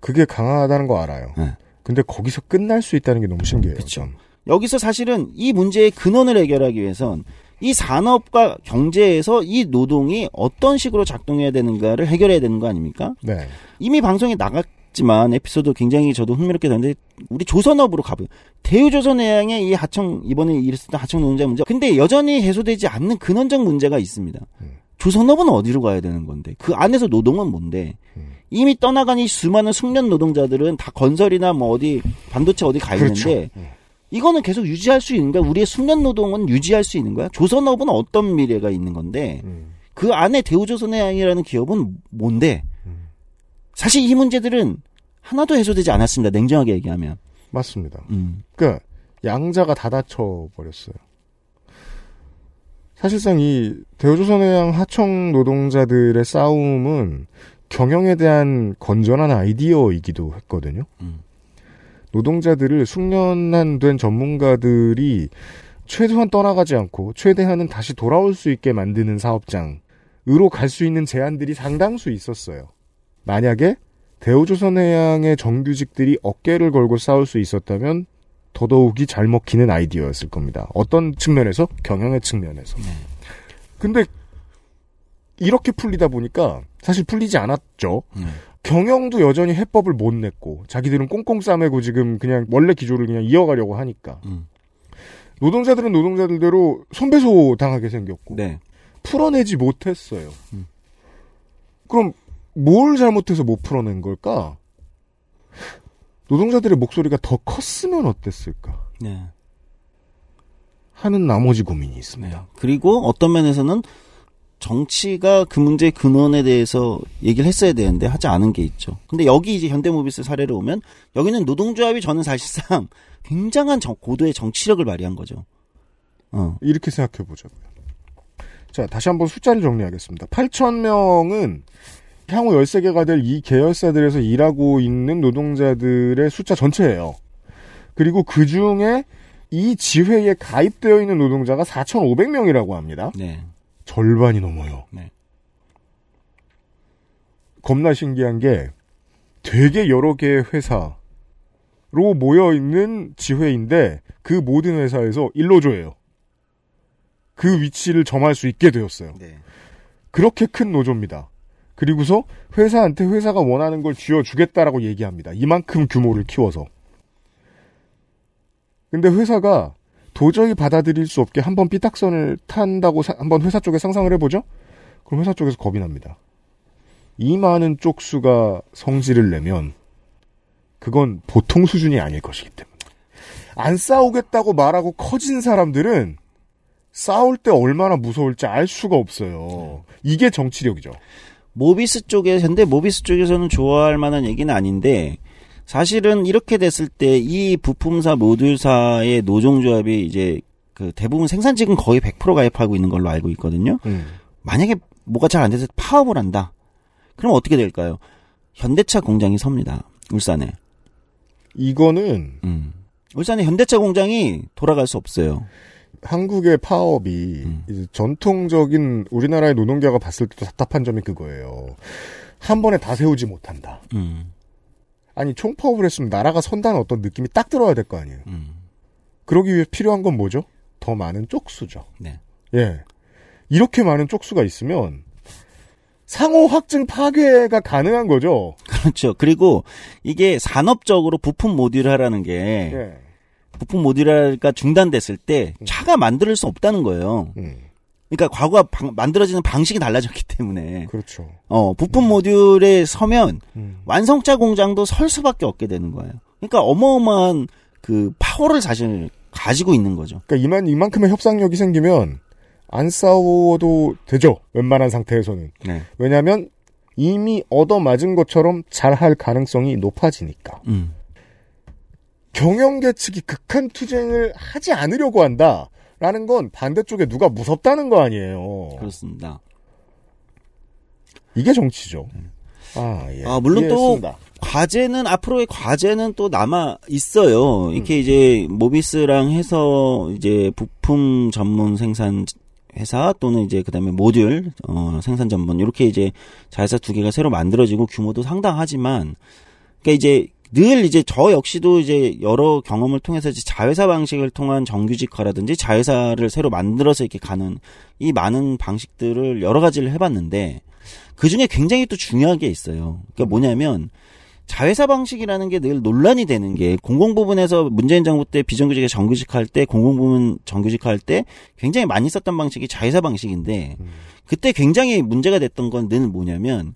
그게 강하다는 거 알아요. 네. 근데 거기서 끝날 수 있다는 게 너무 신기해요. 그렇죠. 여기서 사실은 이 문제의 근원을 해결하기 위해선 이 산업과 경제에서 이 노동이 어떤 식으로 작동해야 되는가를 해결해야 되는 거 아닙니까? 네. 이미 방송에 나갔지만 에피소드 굉장히 저도 흥미롭게 봤는데 우리 조선업으로 가보요. 대우조선해양의 이 하청 이번에 일었던 하청 노동자 문제. 근데 여전히 해소되지 않는 근원적 문제가 있습니다. 조선업은 어디로 가야 되는 건데 그 안에서 노동은 뭔데 이미 떠나간 이 수많은 숙련 노동자들은 다 건설이나 뭐 어디 반도체 어디 가 있는데 그렇죠. 이거는 계속 유지할 수 있는 거야. 우리의 숙련 노동은 유지할 수 있는 거야. 조선업은 어떤 미래가 있는 건데 그 안에 대우조선해양이라는 기업은 뭔데? 사실 이 문제들은 하나도 해소되지 않았습니다. 냉정하게 얘기하면. 맞습니다. 음. 그러니까 양자가 다 닫혀 버렸어요. 사실상 이 대우조선해양 하청 노동자들의 싸움은 경영에 대한 건전한 아이디어이기도 했거든요. 노동자들을 숙련한 된 전문가들이 최소한 떠나가지 않고 최대한은 다시 돌아올 수 있게 만드는 사업장으로 갈 수 있는 제안들이 상당수 있었어요. 만약에 대우조선해양의 정규직들이 어깨를 걸고 싸울 수 있었다면 더더욱이 잘 먹히는 아이디어였을 겁니다. 어떤 측면에서? 경영의 측면에서. 근데 이렇게 풀리다 보니까 사실 풀리지 않았죠. 경영도 여전히 해법을 못 냈고 자기들은 꽁꽁 싸매고 지금 그냥 원래 기조를 그냥 이어가려고 하니까 노동자들은 노동자들대로 손배소 당하게 생겼고 풀어내지 못했어요. 그럼 뭘 잘못해서 못 풀어낸 걸까? 노동자들의 목소리가 더 컸으면 어땠을까? 네. 하는 나머지 고민이 있습니다. 그리고 어떤 면에서는 정치가 그 문제의 근원에 대해서 얘기를 했어야 되는데 하지 않은 게 있죠. 근데 여기 이제 현대모비스 사례를 오면 여기는 노동조합이 저는 사실상 굉장한 정- 고도의 정치력을 발휘한 거죠. 어. 이렇게 생각해 보자고요. 자, 다시 한번 숫자를 정리하겠습니다. 8,000명은 향후 13개가 될 이 계열사들에서 일하고 있는 노동자들의 숫자 전체예요. 그리고 그 중에 이 지회에 가입되어 있는 노동자가 4,500명이라고 합니다. 네. 절반이 넘어요. 네. 겁나 신기한 게 되게 여러 개의 회사로 모여 있는 지회인데 그 모든 회사에서 일노조예요. 그 위치를 점할 수 있게 되었어요. 그렇게 큰 노조입니다. 그리고서 회사한테 회사가 원하는 걸 쥐어주겠다라고 얘기합니다. 이만큼 규모를 키워서. 근데 회사가 도저히 받아들일 수 없게 한번 삐딱선을 탄다고 사- 한번 회사 쪽에 상상을 해보죠? 그럼 회사 쪽에서 겁이 납니다. 이 많은 쪽수가 성질을 내면 그건 보통 수준이 아닐 것이기 때문에. 안 싸우겠다고 말하고 커진 사람들은 싸울 때 얼마나 무서울지 알 수가 없어요. 이게 정치력이죠. 모비스 쪽에 현대 모비스 쪽에서는 좋아할 만한 얘기는 아닌데 사실은 이렇게 됐을 때 이 부품사 모듈사의 노종조합이 이제 그 대부분 생산직은 거의 100% 가입하고 있는 걸로 알고 있거든요. 만약에 뭐가 잘 안 돼서 파업을 한다. 그럼 어떻게 될까요? 현대차 공장이 섭니다. 울산에. 이거는 울산에 현대차 공장이 돌아갈 수 없어요. 한국의 파업이 이제 전통적인 우리나라의 노동계가 봤을 때도 답답한 점이 그거예요. 한 번에 다 세우지 못한다. 음. 아니 총파업을 했으면 나라가 선다는 어떤 느낌이 딱 들어야 될 거 아니에요. 그러기 위해 필요한 건 뭐죠? 더 많은 쪽수죠. 네. 예. 이렇게 많은 쪽수가 있으면 상호 확증 파괴가 가능한 거죠. 그렇죠. 그리고 이게 산업적으로 부품 모듈화라는 게 예. 부품 모듈화가 중단됐을 때 차가 만들 수 없다는 거예요. 그러니까 과거와 방- 만들어지는 방식이 달라졌기 때문에. 그렇죠. 어, 부품 모듈에 서면 완성차 공장도 설 수밖에 없게 되는 거예요. 그러니까 어마어마한 그 파워를 사실 가지고 있는 거죠. 그러니까 이만 이만큼의 협상력이 생기면 안 싸워도 되죠. 웬만한 상태에서는. 네. 왜냐하면 이미 얻어 맞은 것처럼 잘할 가능성이 높아지니까. 음. 경영계 측이 극한 투쟁을 하지 않으려고 한다 라는 건 반대쪽에 누가 무섭다는 거 아니에요. 그렇습니다. 이게 정치죠. 아, 예. 아, 물론 이해했습니다. 또 과제는 앞으로의 과제는 또 남아 있어요. 이렇게 이제 모비스랑 해서 이제 부품 전문 생산 회사 또는 이제 그다음에 모듈 어 생산 전문 이렇게 이제 자회사 두 개가 새로 만들어지고 규모도 상당하지만 그러니까 이제 늘 이제 저 역시도 이제 여러 경험을 통해서 이제 자회사 방식을 통한 정규직화라든지 자회사를 새로 만들어서 이렇게 가는 이 많은 방식들을 여러 가지를 해봤는데 그 중에 굉장히 또 중요한 게 있어요. 그러니까 뭐냐면 자회사 방식이라는 게 늘 논란이 되는 게 공공부문에서 문재인 정부 때 비정규직에 정규직할 때 공공부문 정규직할 때 굉장히 많이 썼던 방식이 자회사 방식인데 그때 굉장히 문제가 됐던 건 늘 뭐냐면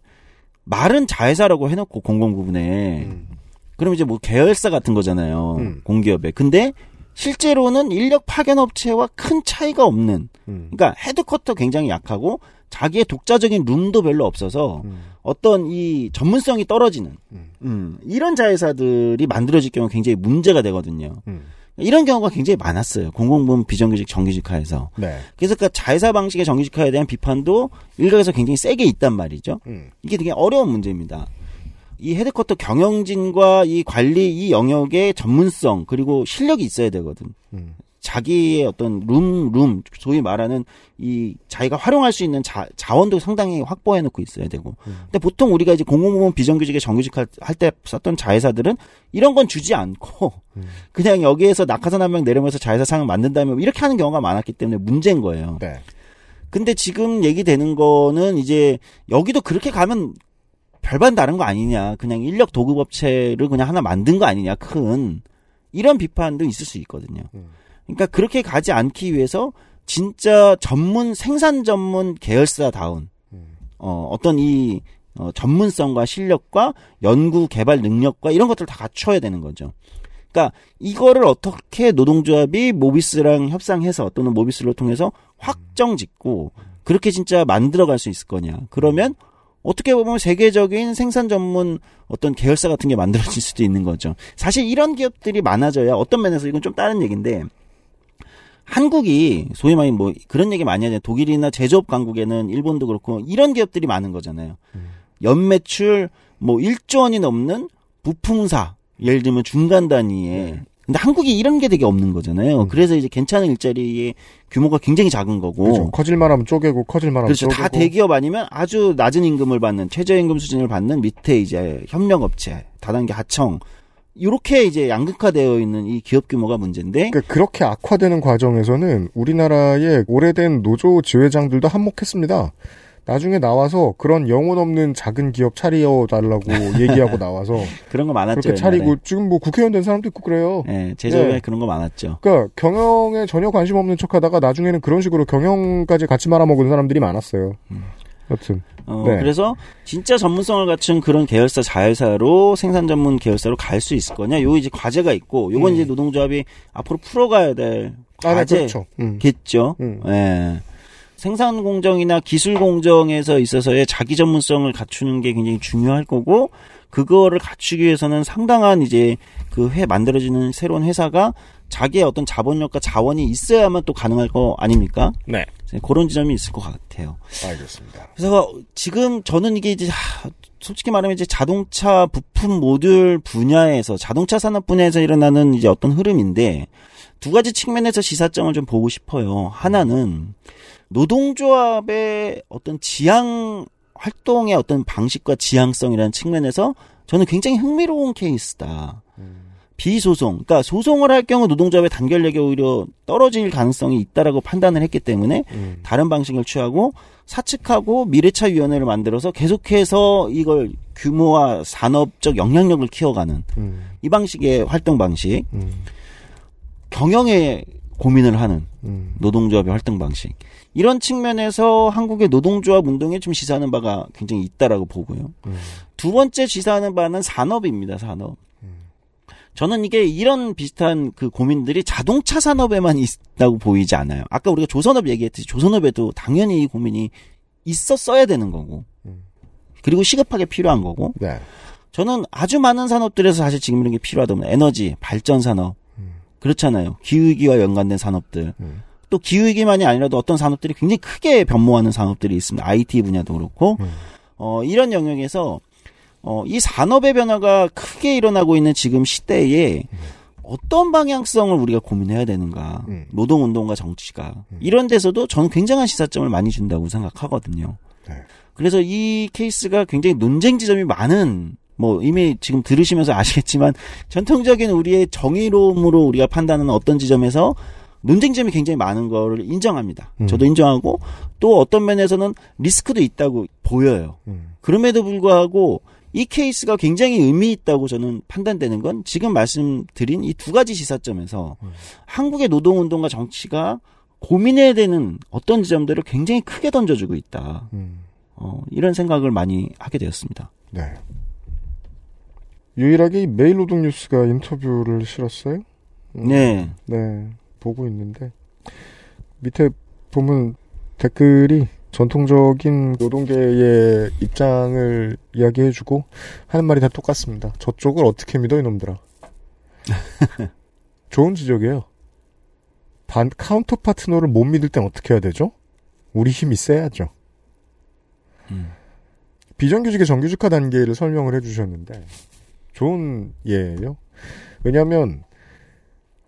말은 자회사라고 해놓고 공공부문에 그럼 이제 뭐 계열사 같은 거잖아요 공기업에 근데 실제로는 인력 파견 업체와 큰 차이가 없는 그러니까 헤드쿼터 굉장히 약하고 자기의 독자적인 룸도 별로 없어서 어떤 이 전문성이 떨어지는 음, 이런 자회사들이 만들어질 경우 굉장히 문제가 되거든요. 이런 경우가 굉장히 많았어요. 공공부문 비정규직 정규직화에서. 네. 그래서 그 자회사 방식의 정규직화에 대한 비판도 일각에서 굉장히 세게 있단 말이죠. 이게 되게 어려운 문제입니다. 이 헤드쿼터 경영진과 이 관리 이 영역의 전문성 그리고 실력이 있어야 되거든. 자기의 어떤 룸, 룸, 소위 말하는 이 자기가 활용할 수 있는 자, 자원도 상당히 확보해 놓고 있어야 되고. 근데 보통 우리가 이제 공공부문 비정규직에 정규직 할 때 썼던 자회사들은 이런 건 주지 않고 그냥 여기에서 낙하산 한 명 내려면서 자회사 상을 만든 다음에 이렇게 하는 경우가 많았기 때문에 문제인 거예요. 네. 근데 지금 얘기되는 거는 이제 여기도 그렇게 가면 별반 다른 거 아니냐. 그냥 인력 도급 업체를 그냥 하나 만든 거 아니냐. 큰. 이런 비판도 있을 수 있거든요. 그러니까 그렇게 가지 않기 위해서 진짜 전문 생산 전문 계열사다운 어, 어떤 이 어, 전문성과 실력과 연구 개발 능력과 이런 것들을 다 갖춰야 되는 거죠. 그러니까 이거를 어떻게 노동조합이 모비스랑 협상해서 또는 모비스를 통해서 확정 짓고 그렇게 진짜 만들어갈 수 있을 거냐. 그러면 어떻게 보면 세계적인 생산 전문 어떤 계열사 같은 게 만들어질 수도 있는 거죠. 사실 이런 기업들이 많아져야 어떤 면에서 이건 좀 다른 얘기인데 한국이 소위 말해 뭐 그런 얘기 많이 하잖아요. 독일이나 제조업 강국에는 일본도 그렇고 이런 기업들이 많은 거잖아요. 연매출 뭐 1조 원이 넘는 부품사 예를 들면 중간 단위에 근데 한국이 이런 게 되게 없는 거잖아요. 그래서 이제 괜찮은 일자리의 규모가 굉장히 작은 거고. 그렇죠. 커질만 하면 쪼개고 커질만 하면 그렇죠. 쪼개고. 다 대기업 아니면 아주 낮은 임금을 받는 최저임금 수준을 받는 밑에 이제 협력업체, 다단계 하청 이렇게 이제 양극화되어 있는 이 기업 규모가 문제인데 그러니까 그렇게 악화되는 과정에서는 우리나라의 오래된 노조 지회장들도 한몫했습니다. 나중에 나와서 그런 영혼 없는 작은 기업 차려 달라고 얘기하고 나와서 그런 거 많았죠. 그렇게 차리고 옛날에. 지금 뭐 국회의원 된 사람도 있고 그래요. 네, 제조업에 네. 그런 거 많았죠. 그러니까 경영에 전혀 관심 없는 척하다가 나중에는 그런 식으로 경영까지 같이 말아먹은 사람들이 많았어요. 여튼 어, 네. 그래서 진짜 전문성을 갖춘 그런 계열사 자회사로 생산 전문 계열사로 갈 수 있을 거냐? 요 이제 과제가 있고 요건 음. 이제 노동조합이 앞으로 풀어가야 될 아, 네, 과제겠죠. 그렇죠. 음. 예. 생산 공정이나 기술 공정에서 있어서의 자기 전문성을 갖추는 게 굉장히 중요할 거고 그거를 갖추기 위해서는 상당한 이제 그 회 만들어지는 새로운 회사가 자기의 어떤 자본력과 자원이 있어야만 또 가능할 거 아닙니까? 네. 그런 지점이 있을 것 같아요. 알겠습니다. 그래서 지금 저는 이게 이제 하, 솔직히 말하면 이제 자동차 부품 모듈 분야에서 자동차 산업 분야에서 일어나는 이제 어떤 흐름인데 두 가지 측면에서 시사점을 좀 보고 싶어요. 하나는 노동조합의 어떤 지향 활동의 어떤 방식과 지향성이라는 측면에서 저는 굉장히 흥미로운 케이스다. 비소송, 그러니까 소송을 할 경우 노동조합의 단결력이 오히려 떨어질 가능성이 있다라고 판단을 했기 때문에 다른 방식을 취하고 사측하고 미래차 위원회를 만들어서 계속해서 이걸 규모와 산업적 영향력을 키워가는 이 방식의 활동 방식, 경영에 고민을 하는 노동조합의 활동 방식 이런 측면에서 한국의 노동조합 운동에 좀 시사하는 바가 굉장히 있다라고 보고요. 두 번째 시사하는 바는 산업입니다. 산업. 저는 이게 이런 비슷한 그 고민들이 자동차 산업에만 있다고 보이지 않아요. 아까 우리가 조선업 얘기했듯이 조선업에도 당연히 이 고민이 있었어야 되는 거고. 그리고 시급하게 필요한 거고. 네. 저는 아주 많은 산업들에서 사실 지금 이런 게 필요하다면 에너지, 발전 산업. 그렇잖아요. 기후위기와 연관된 산업들. 또 기후위기만이 아니라도 어떤 산업들이 굉장히 크게 변모하는 산업들이 있습니다. IT 분야도 그렇고. 어, 이런 영역에서 어, 이 산업의 변화가 크게 일어나고 있는 지금 시대에 어떤 방향성을 우리가 고민해야 되는가. 음. 노동운동과 정치가. 이런 데서도 저는 굉장한 시사점을 많이 준다고 생각하거든요. 네. 그래서 이 케이스가 굉장히 논쟁 지점이 많은 뭐 이미 지금 들으시면서 아시겠지만 전통적인 우리의 정의로움으로 우리가 판단하는 어떤 지점에서 논쟁 점이 굉장히 많은 거를 인정합니다. 음. 저도 인정하고 또 어떤 면에서는 리스크도 있다고 보여요. 음. 그럼에도 불구하고 이 케이스가 굉장히 의미 있다고 저는 판단되는 건 지금 말씀드린 이 두 가지 시사점에서 한국의 노동운동과 정치가 고민해야 되는 어떤 지점들을 굉장히 크게 던져주고 있다. 음. 어, 이런 생각을 많이 하게 되었습니다. 네. 유일하게 이 메일 노동 뉴스가 인터뷰를 실었어요. 음, 네. 네. 보고 있는데 밑에 보면 댓글이 전통적인 노동계의 입장을 이야기해주고 하는 말이 다 똑같습니다. 저쪽을 어떻게 믿어 이놈들아. 좋은 지적이에요. 반 카운터 파트너를 못 믿을 땐 어떻게 해야 되죠? 우리 힘이 세야죠. 비정규직의 정규직화 단계를 설명을 해주셨는데 좋은 예예요. 왜냐하면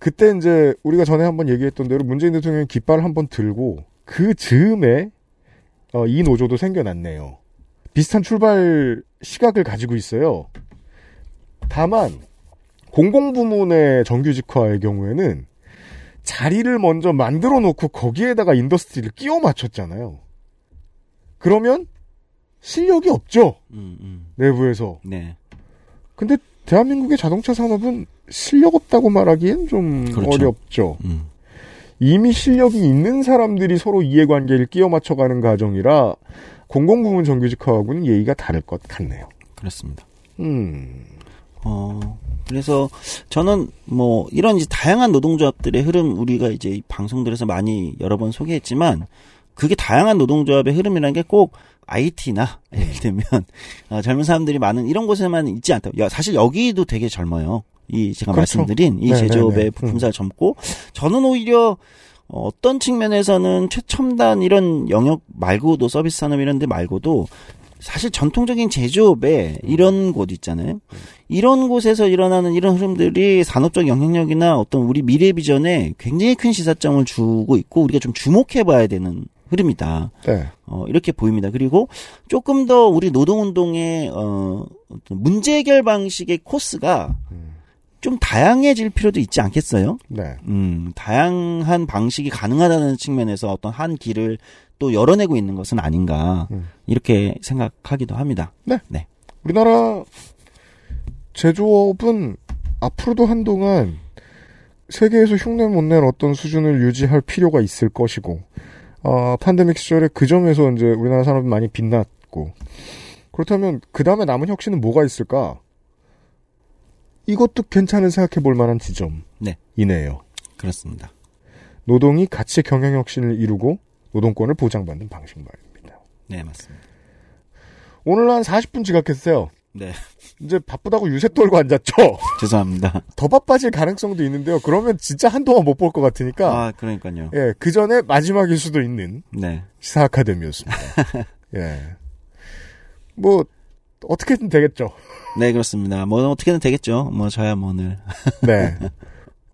그때 이제 우리가 전에 한번 얘기했던 대로 문재인 대통령이 깃발을 한번 들고 그 즈음에 어, 이 노조도 생겨났네요. 비슷한 출발 시각을 가지고 있어요. 다만 공공부문의 정규직화의 경우에는 자리를 먼저 만들어 놓고 거기에다가 industry를 끼워 맞췄잖아요. 그러면 실력이 없죠. 내부에서. 네. 근데 대한민국의 자동차 산업은 실력 없다고 말하기엔 좀 그렇죠. 어렵죠. 이미 실력이 있는 사람들이 서로 이해관계를 끼워 맞춰가는 과정이라 공공부문 정규직화하고는 얘기가 다를 것 같네요. 그렇습니다. 음. 어, 그래서 저는 뭐 이런 이제 다양한 노동조합들의 흐름 우리가 이제 이 방송들에서 많이 여러 번 소개했지만 그게 다양한 노동조합의 흐름이라는 게 꼭 IT나 예를 들면 어, 젊은 사람들이 많은 이런 곳에만 있지 않다. 야, 사실 여기도 되게 젊어요. 이 제가 그렇죠. 말씀드린 이 네네네. 제조업의 음. 부품사를 젊고 저는 오히려 어, 어떤 측면에서는 최첨단 이런 영역 말고도 서비스 산업 이런 데 말고도 사실 전통적인 제조업에 이런 곳 있잖아요. 이런 곳에서 일어나는 이런 흐름들이 산업적 영향력이나 어떤 우리 미래 비전에 굉장히 큰 시사점을 주고 있고 우리가 좀 주목해 봐야 되는 흐름이다. 네. 어, 이렇게 보입니다. 그리고 조금 더 우리 노동운동의, 어, 어떤 문제 해결 방식의 코스가 좀 다양해질 필요도 있지 않겠어요? 네. 음, 다양한 방식이 가능하다는 측면에서 어떤 한 길을 또 열어내고 있는 것은 아닌가, 이렇게 생각하기도 합니다. 네. 네. 우리나라 제조업은 앞으로도 한동안 세계에서 흉내 못 낼 어떤 수준을 유지할 필요가 있을 것이고, 어, 팬데믹 시절에 그 점에서 이제 우리나라 산업이 많이 빛났고, 그렇다면 그 다음에 남은 혁신은 뭐가 있을까? 이것도 괜찮은 생각해 볼 만한 네. 지점이네요. 그렇습니다. 노동이 가치 경영 혁신을 이루고 노동권을 보장받는 방식 말입니다. 네, 맞습니다. 오늘 한 40분 지각했어요. 네. 이제 바쁘다고 유세 떨고 앉았죠? 죄송합니다. 더 바빠질 가능성도 있는데요. 그러면 진짜 한동안 못 볼 것 같으니까. 아, 그러니까요. 예, 그 전에 마지막일 수도 있는 네. 시사 아카데미였습니다. 예. 뭐, 어떻게든 되겠죠. 네, 그렇습니다. 뭐, 어떻게든 되겠죠. 뭐, 저야 뭐 오늘. 네.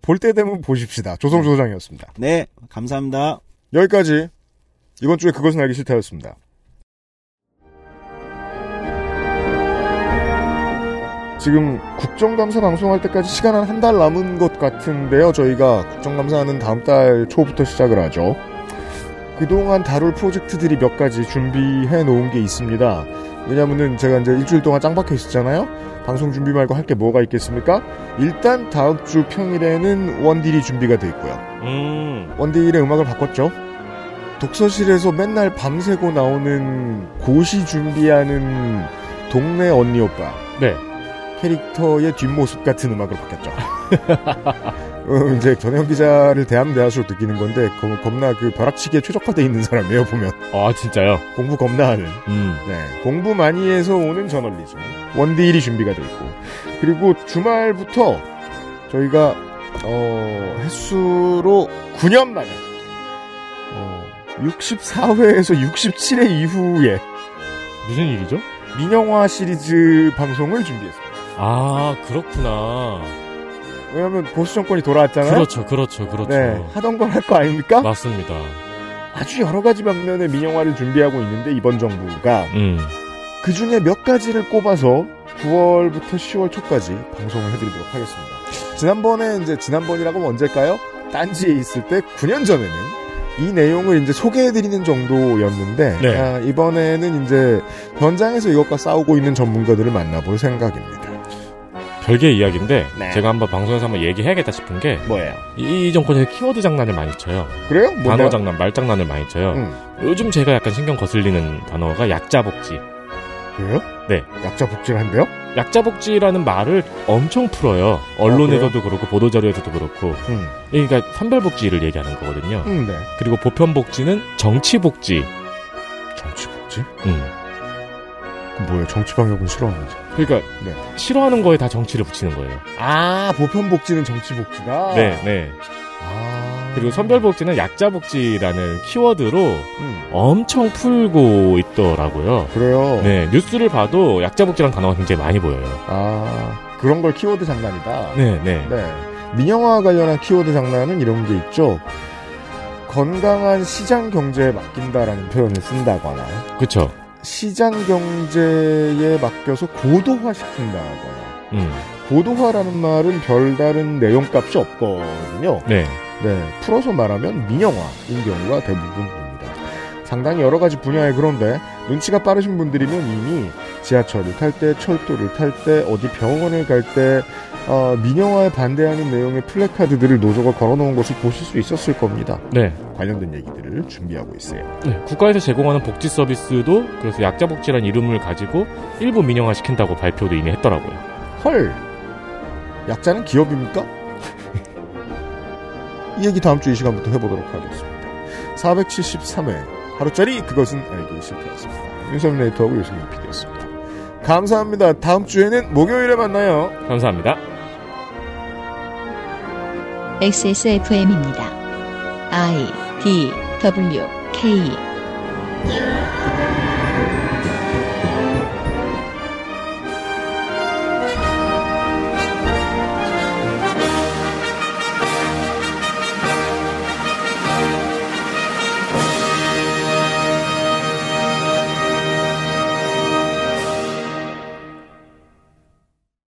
볼 때 되면 보십시다. 조성 조장이었습니다. 네, 감사합니다. 여기까지 이번 주에 그것은 알기 싫다였습니다. 지금 국정감사 방송할 때까지 시간 한 한 달 남은 것 같은데요. 저희가 국정감사는 다음 달 초부터 시작을 하죠. 그동안 다룰 프로젝트들이 몇 가지 준비해 놓은 게 있습니다. 왜냐면은 제가 이제 일주일 동안 짱 박혀 있었잖아요. 방송 준비 말고 할 게 뭐가 있겠습니까? 일단 다음 주 평일에는 원딜이 준비가 돼 있고요. 음. 원딜의 음악을 바꿨죠. 독서실에서 맨날 밤새고 나오는 고시 준비하는 동네 언니 오빠. 네. 캐릭터의 뒷모습 같은 음악으로 바뀌었죠. 어, 이제 전혜영 기자를 대하면 대할수록 느끼는 건데 겁- 겁나 그 벼락치기에 최적화돼 있는 사람이에요 보면. 아 진짜요? 공부 겁나 하는. 음. 네, 공부 많이 해서 오는 저널리즘. 원데일이 준비가 돼 있고. 그리고 주말부터 저희가 어, 횟수로 9년 만에 어, 64회에서 67회 이후에 무슨 일이죠? 민영화 시리즈 방송을 준비했습니다. 아, 그렇구나. 왜냐면 보수 정권이 돌아왔잖아요. 그렇죠, 그렇죠, 그렇죠. 네, 하던 걸 할 거 아닙니까? 맞습니다. 아주 여러 가지 방면의 민영화를 준비하고 있는데 이번 정부가 음. 그 중에 몇 가지를 꼽아서 9월부터 10월 초까지 방송을 해드리도록 하겠습니다. 지난번에 이제 지난번이라고 언제일까요? 딴지에 있을 때 9년 전에는 이 내용을 이제 소개해드리는 정도였는데 네. 아, 이번에는 이제 현장에서 이것과 싸우고 있는 전문가들을 만나볼 생각입니다. 별개 이야기인데 네. 제가 한번 방송에서 한번 얘기해야겠다 싶은 게 뭐예요? 이, 이 정권에서 키워드 장난을 많이 쳐요. 그래요? 단어 뭔데요? 장난, 말 장난을 많이 쳐요. 음. 요즘 제가 약간 신경 거슬리는 단어가 약자 복지. 그래요? 네. 약자 복지를 한대요? 약자 복지라는 말을 엄청 풀어요. 언론에서도 그렇고 보도 자료에서도 그렇고. 음. 그러니까 선별 복지를 얘기하는 거거든요. 음, 네. 그리고 보편 복지는 정치 복지. 정치 복지? 음. 그 뭐예요? 정치 방역은 싫어하는지. 그러니까 네. 싫어하는 거에 다 정치를 붙이는 거예요. 아, 보편복지는 정치복지다? 네, 네. 아. 그리고 선별복지는 약자복지라는 키워드로 음. 엄청 풀고 있더라고요. 그래요? 네, 뉴스를 봐도 약자복지라는 단어가 굉장히 많이 보여요. 아, 그런 걸 키워드 장난이다? 네, 네. 네. 민영화 관련한 키워드 장난은 이런 게 있죠. 건강한 시장 경제에 맡긴다라는 표현을 쓴다거나, 그쵸. 시장 경제에 맡겨서 고도화 시킨다거나, 음. 고도화라는 말은 별다른 내용값이 없거든요. 네. 네, 풀어서 말하면 민영화인 경우가 대부분입니다. 상당히 여러 가지 분야에 그런데 눈치가 빠르신 분들이면 이미 지하철을 탈 때, 철도를 탈 때, 어디 병원을 갈 때, 어, 민영화에 반대하는 내용의 플래카드들을 노조가 걸어놓은 것을 보실 수 있었을 겁니다. 네. 관련된 얘기들을 준비하고 있어요. 네, 국가에서 제공하는 복지 서비스도 그래서 약자 복지라는 이름을 가지고 일부 민영화 시킨다고 발표도 이미 했더라고요. 헐, 약자는 기업입니까? 이 얘기 다음 주 이 시간부터 해보도록 하겠습니다. 473회 하루짜리 그것은 알기 싫다였습니다. 윤세민 레이터하고 유승민 PD였습니다. 감사합니다. 다음 주에는 목요일에 만나요. 감사합니다. XSFM입니다. I D W K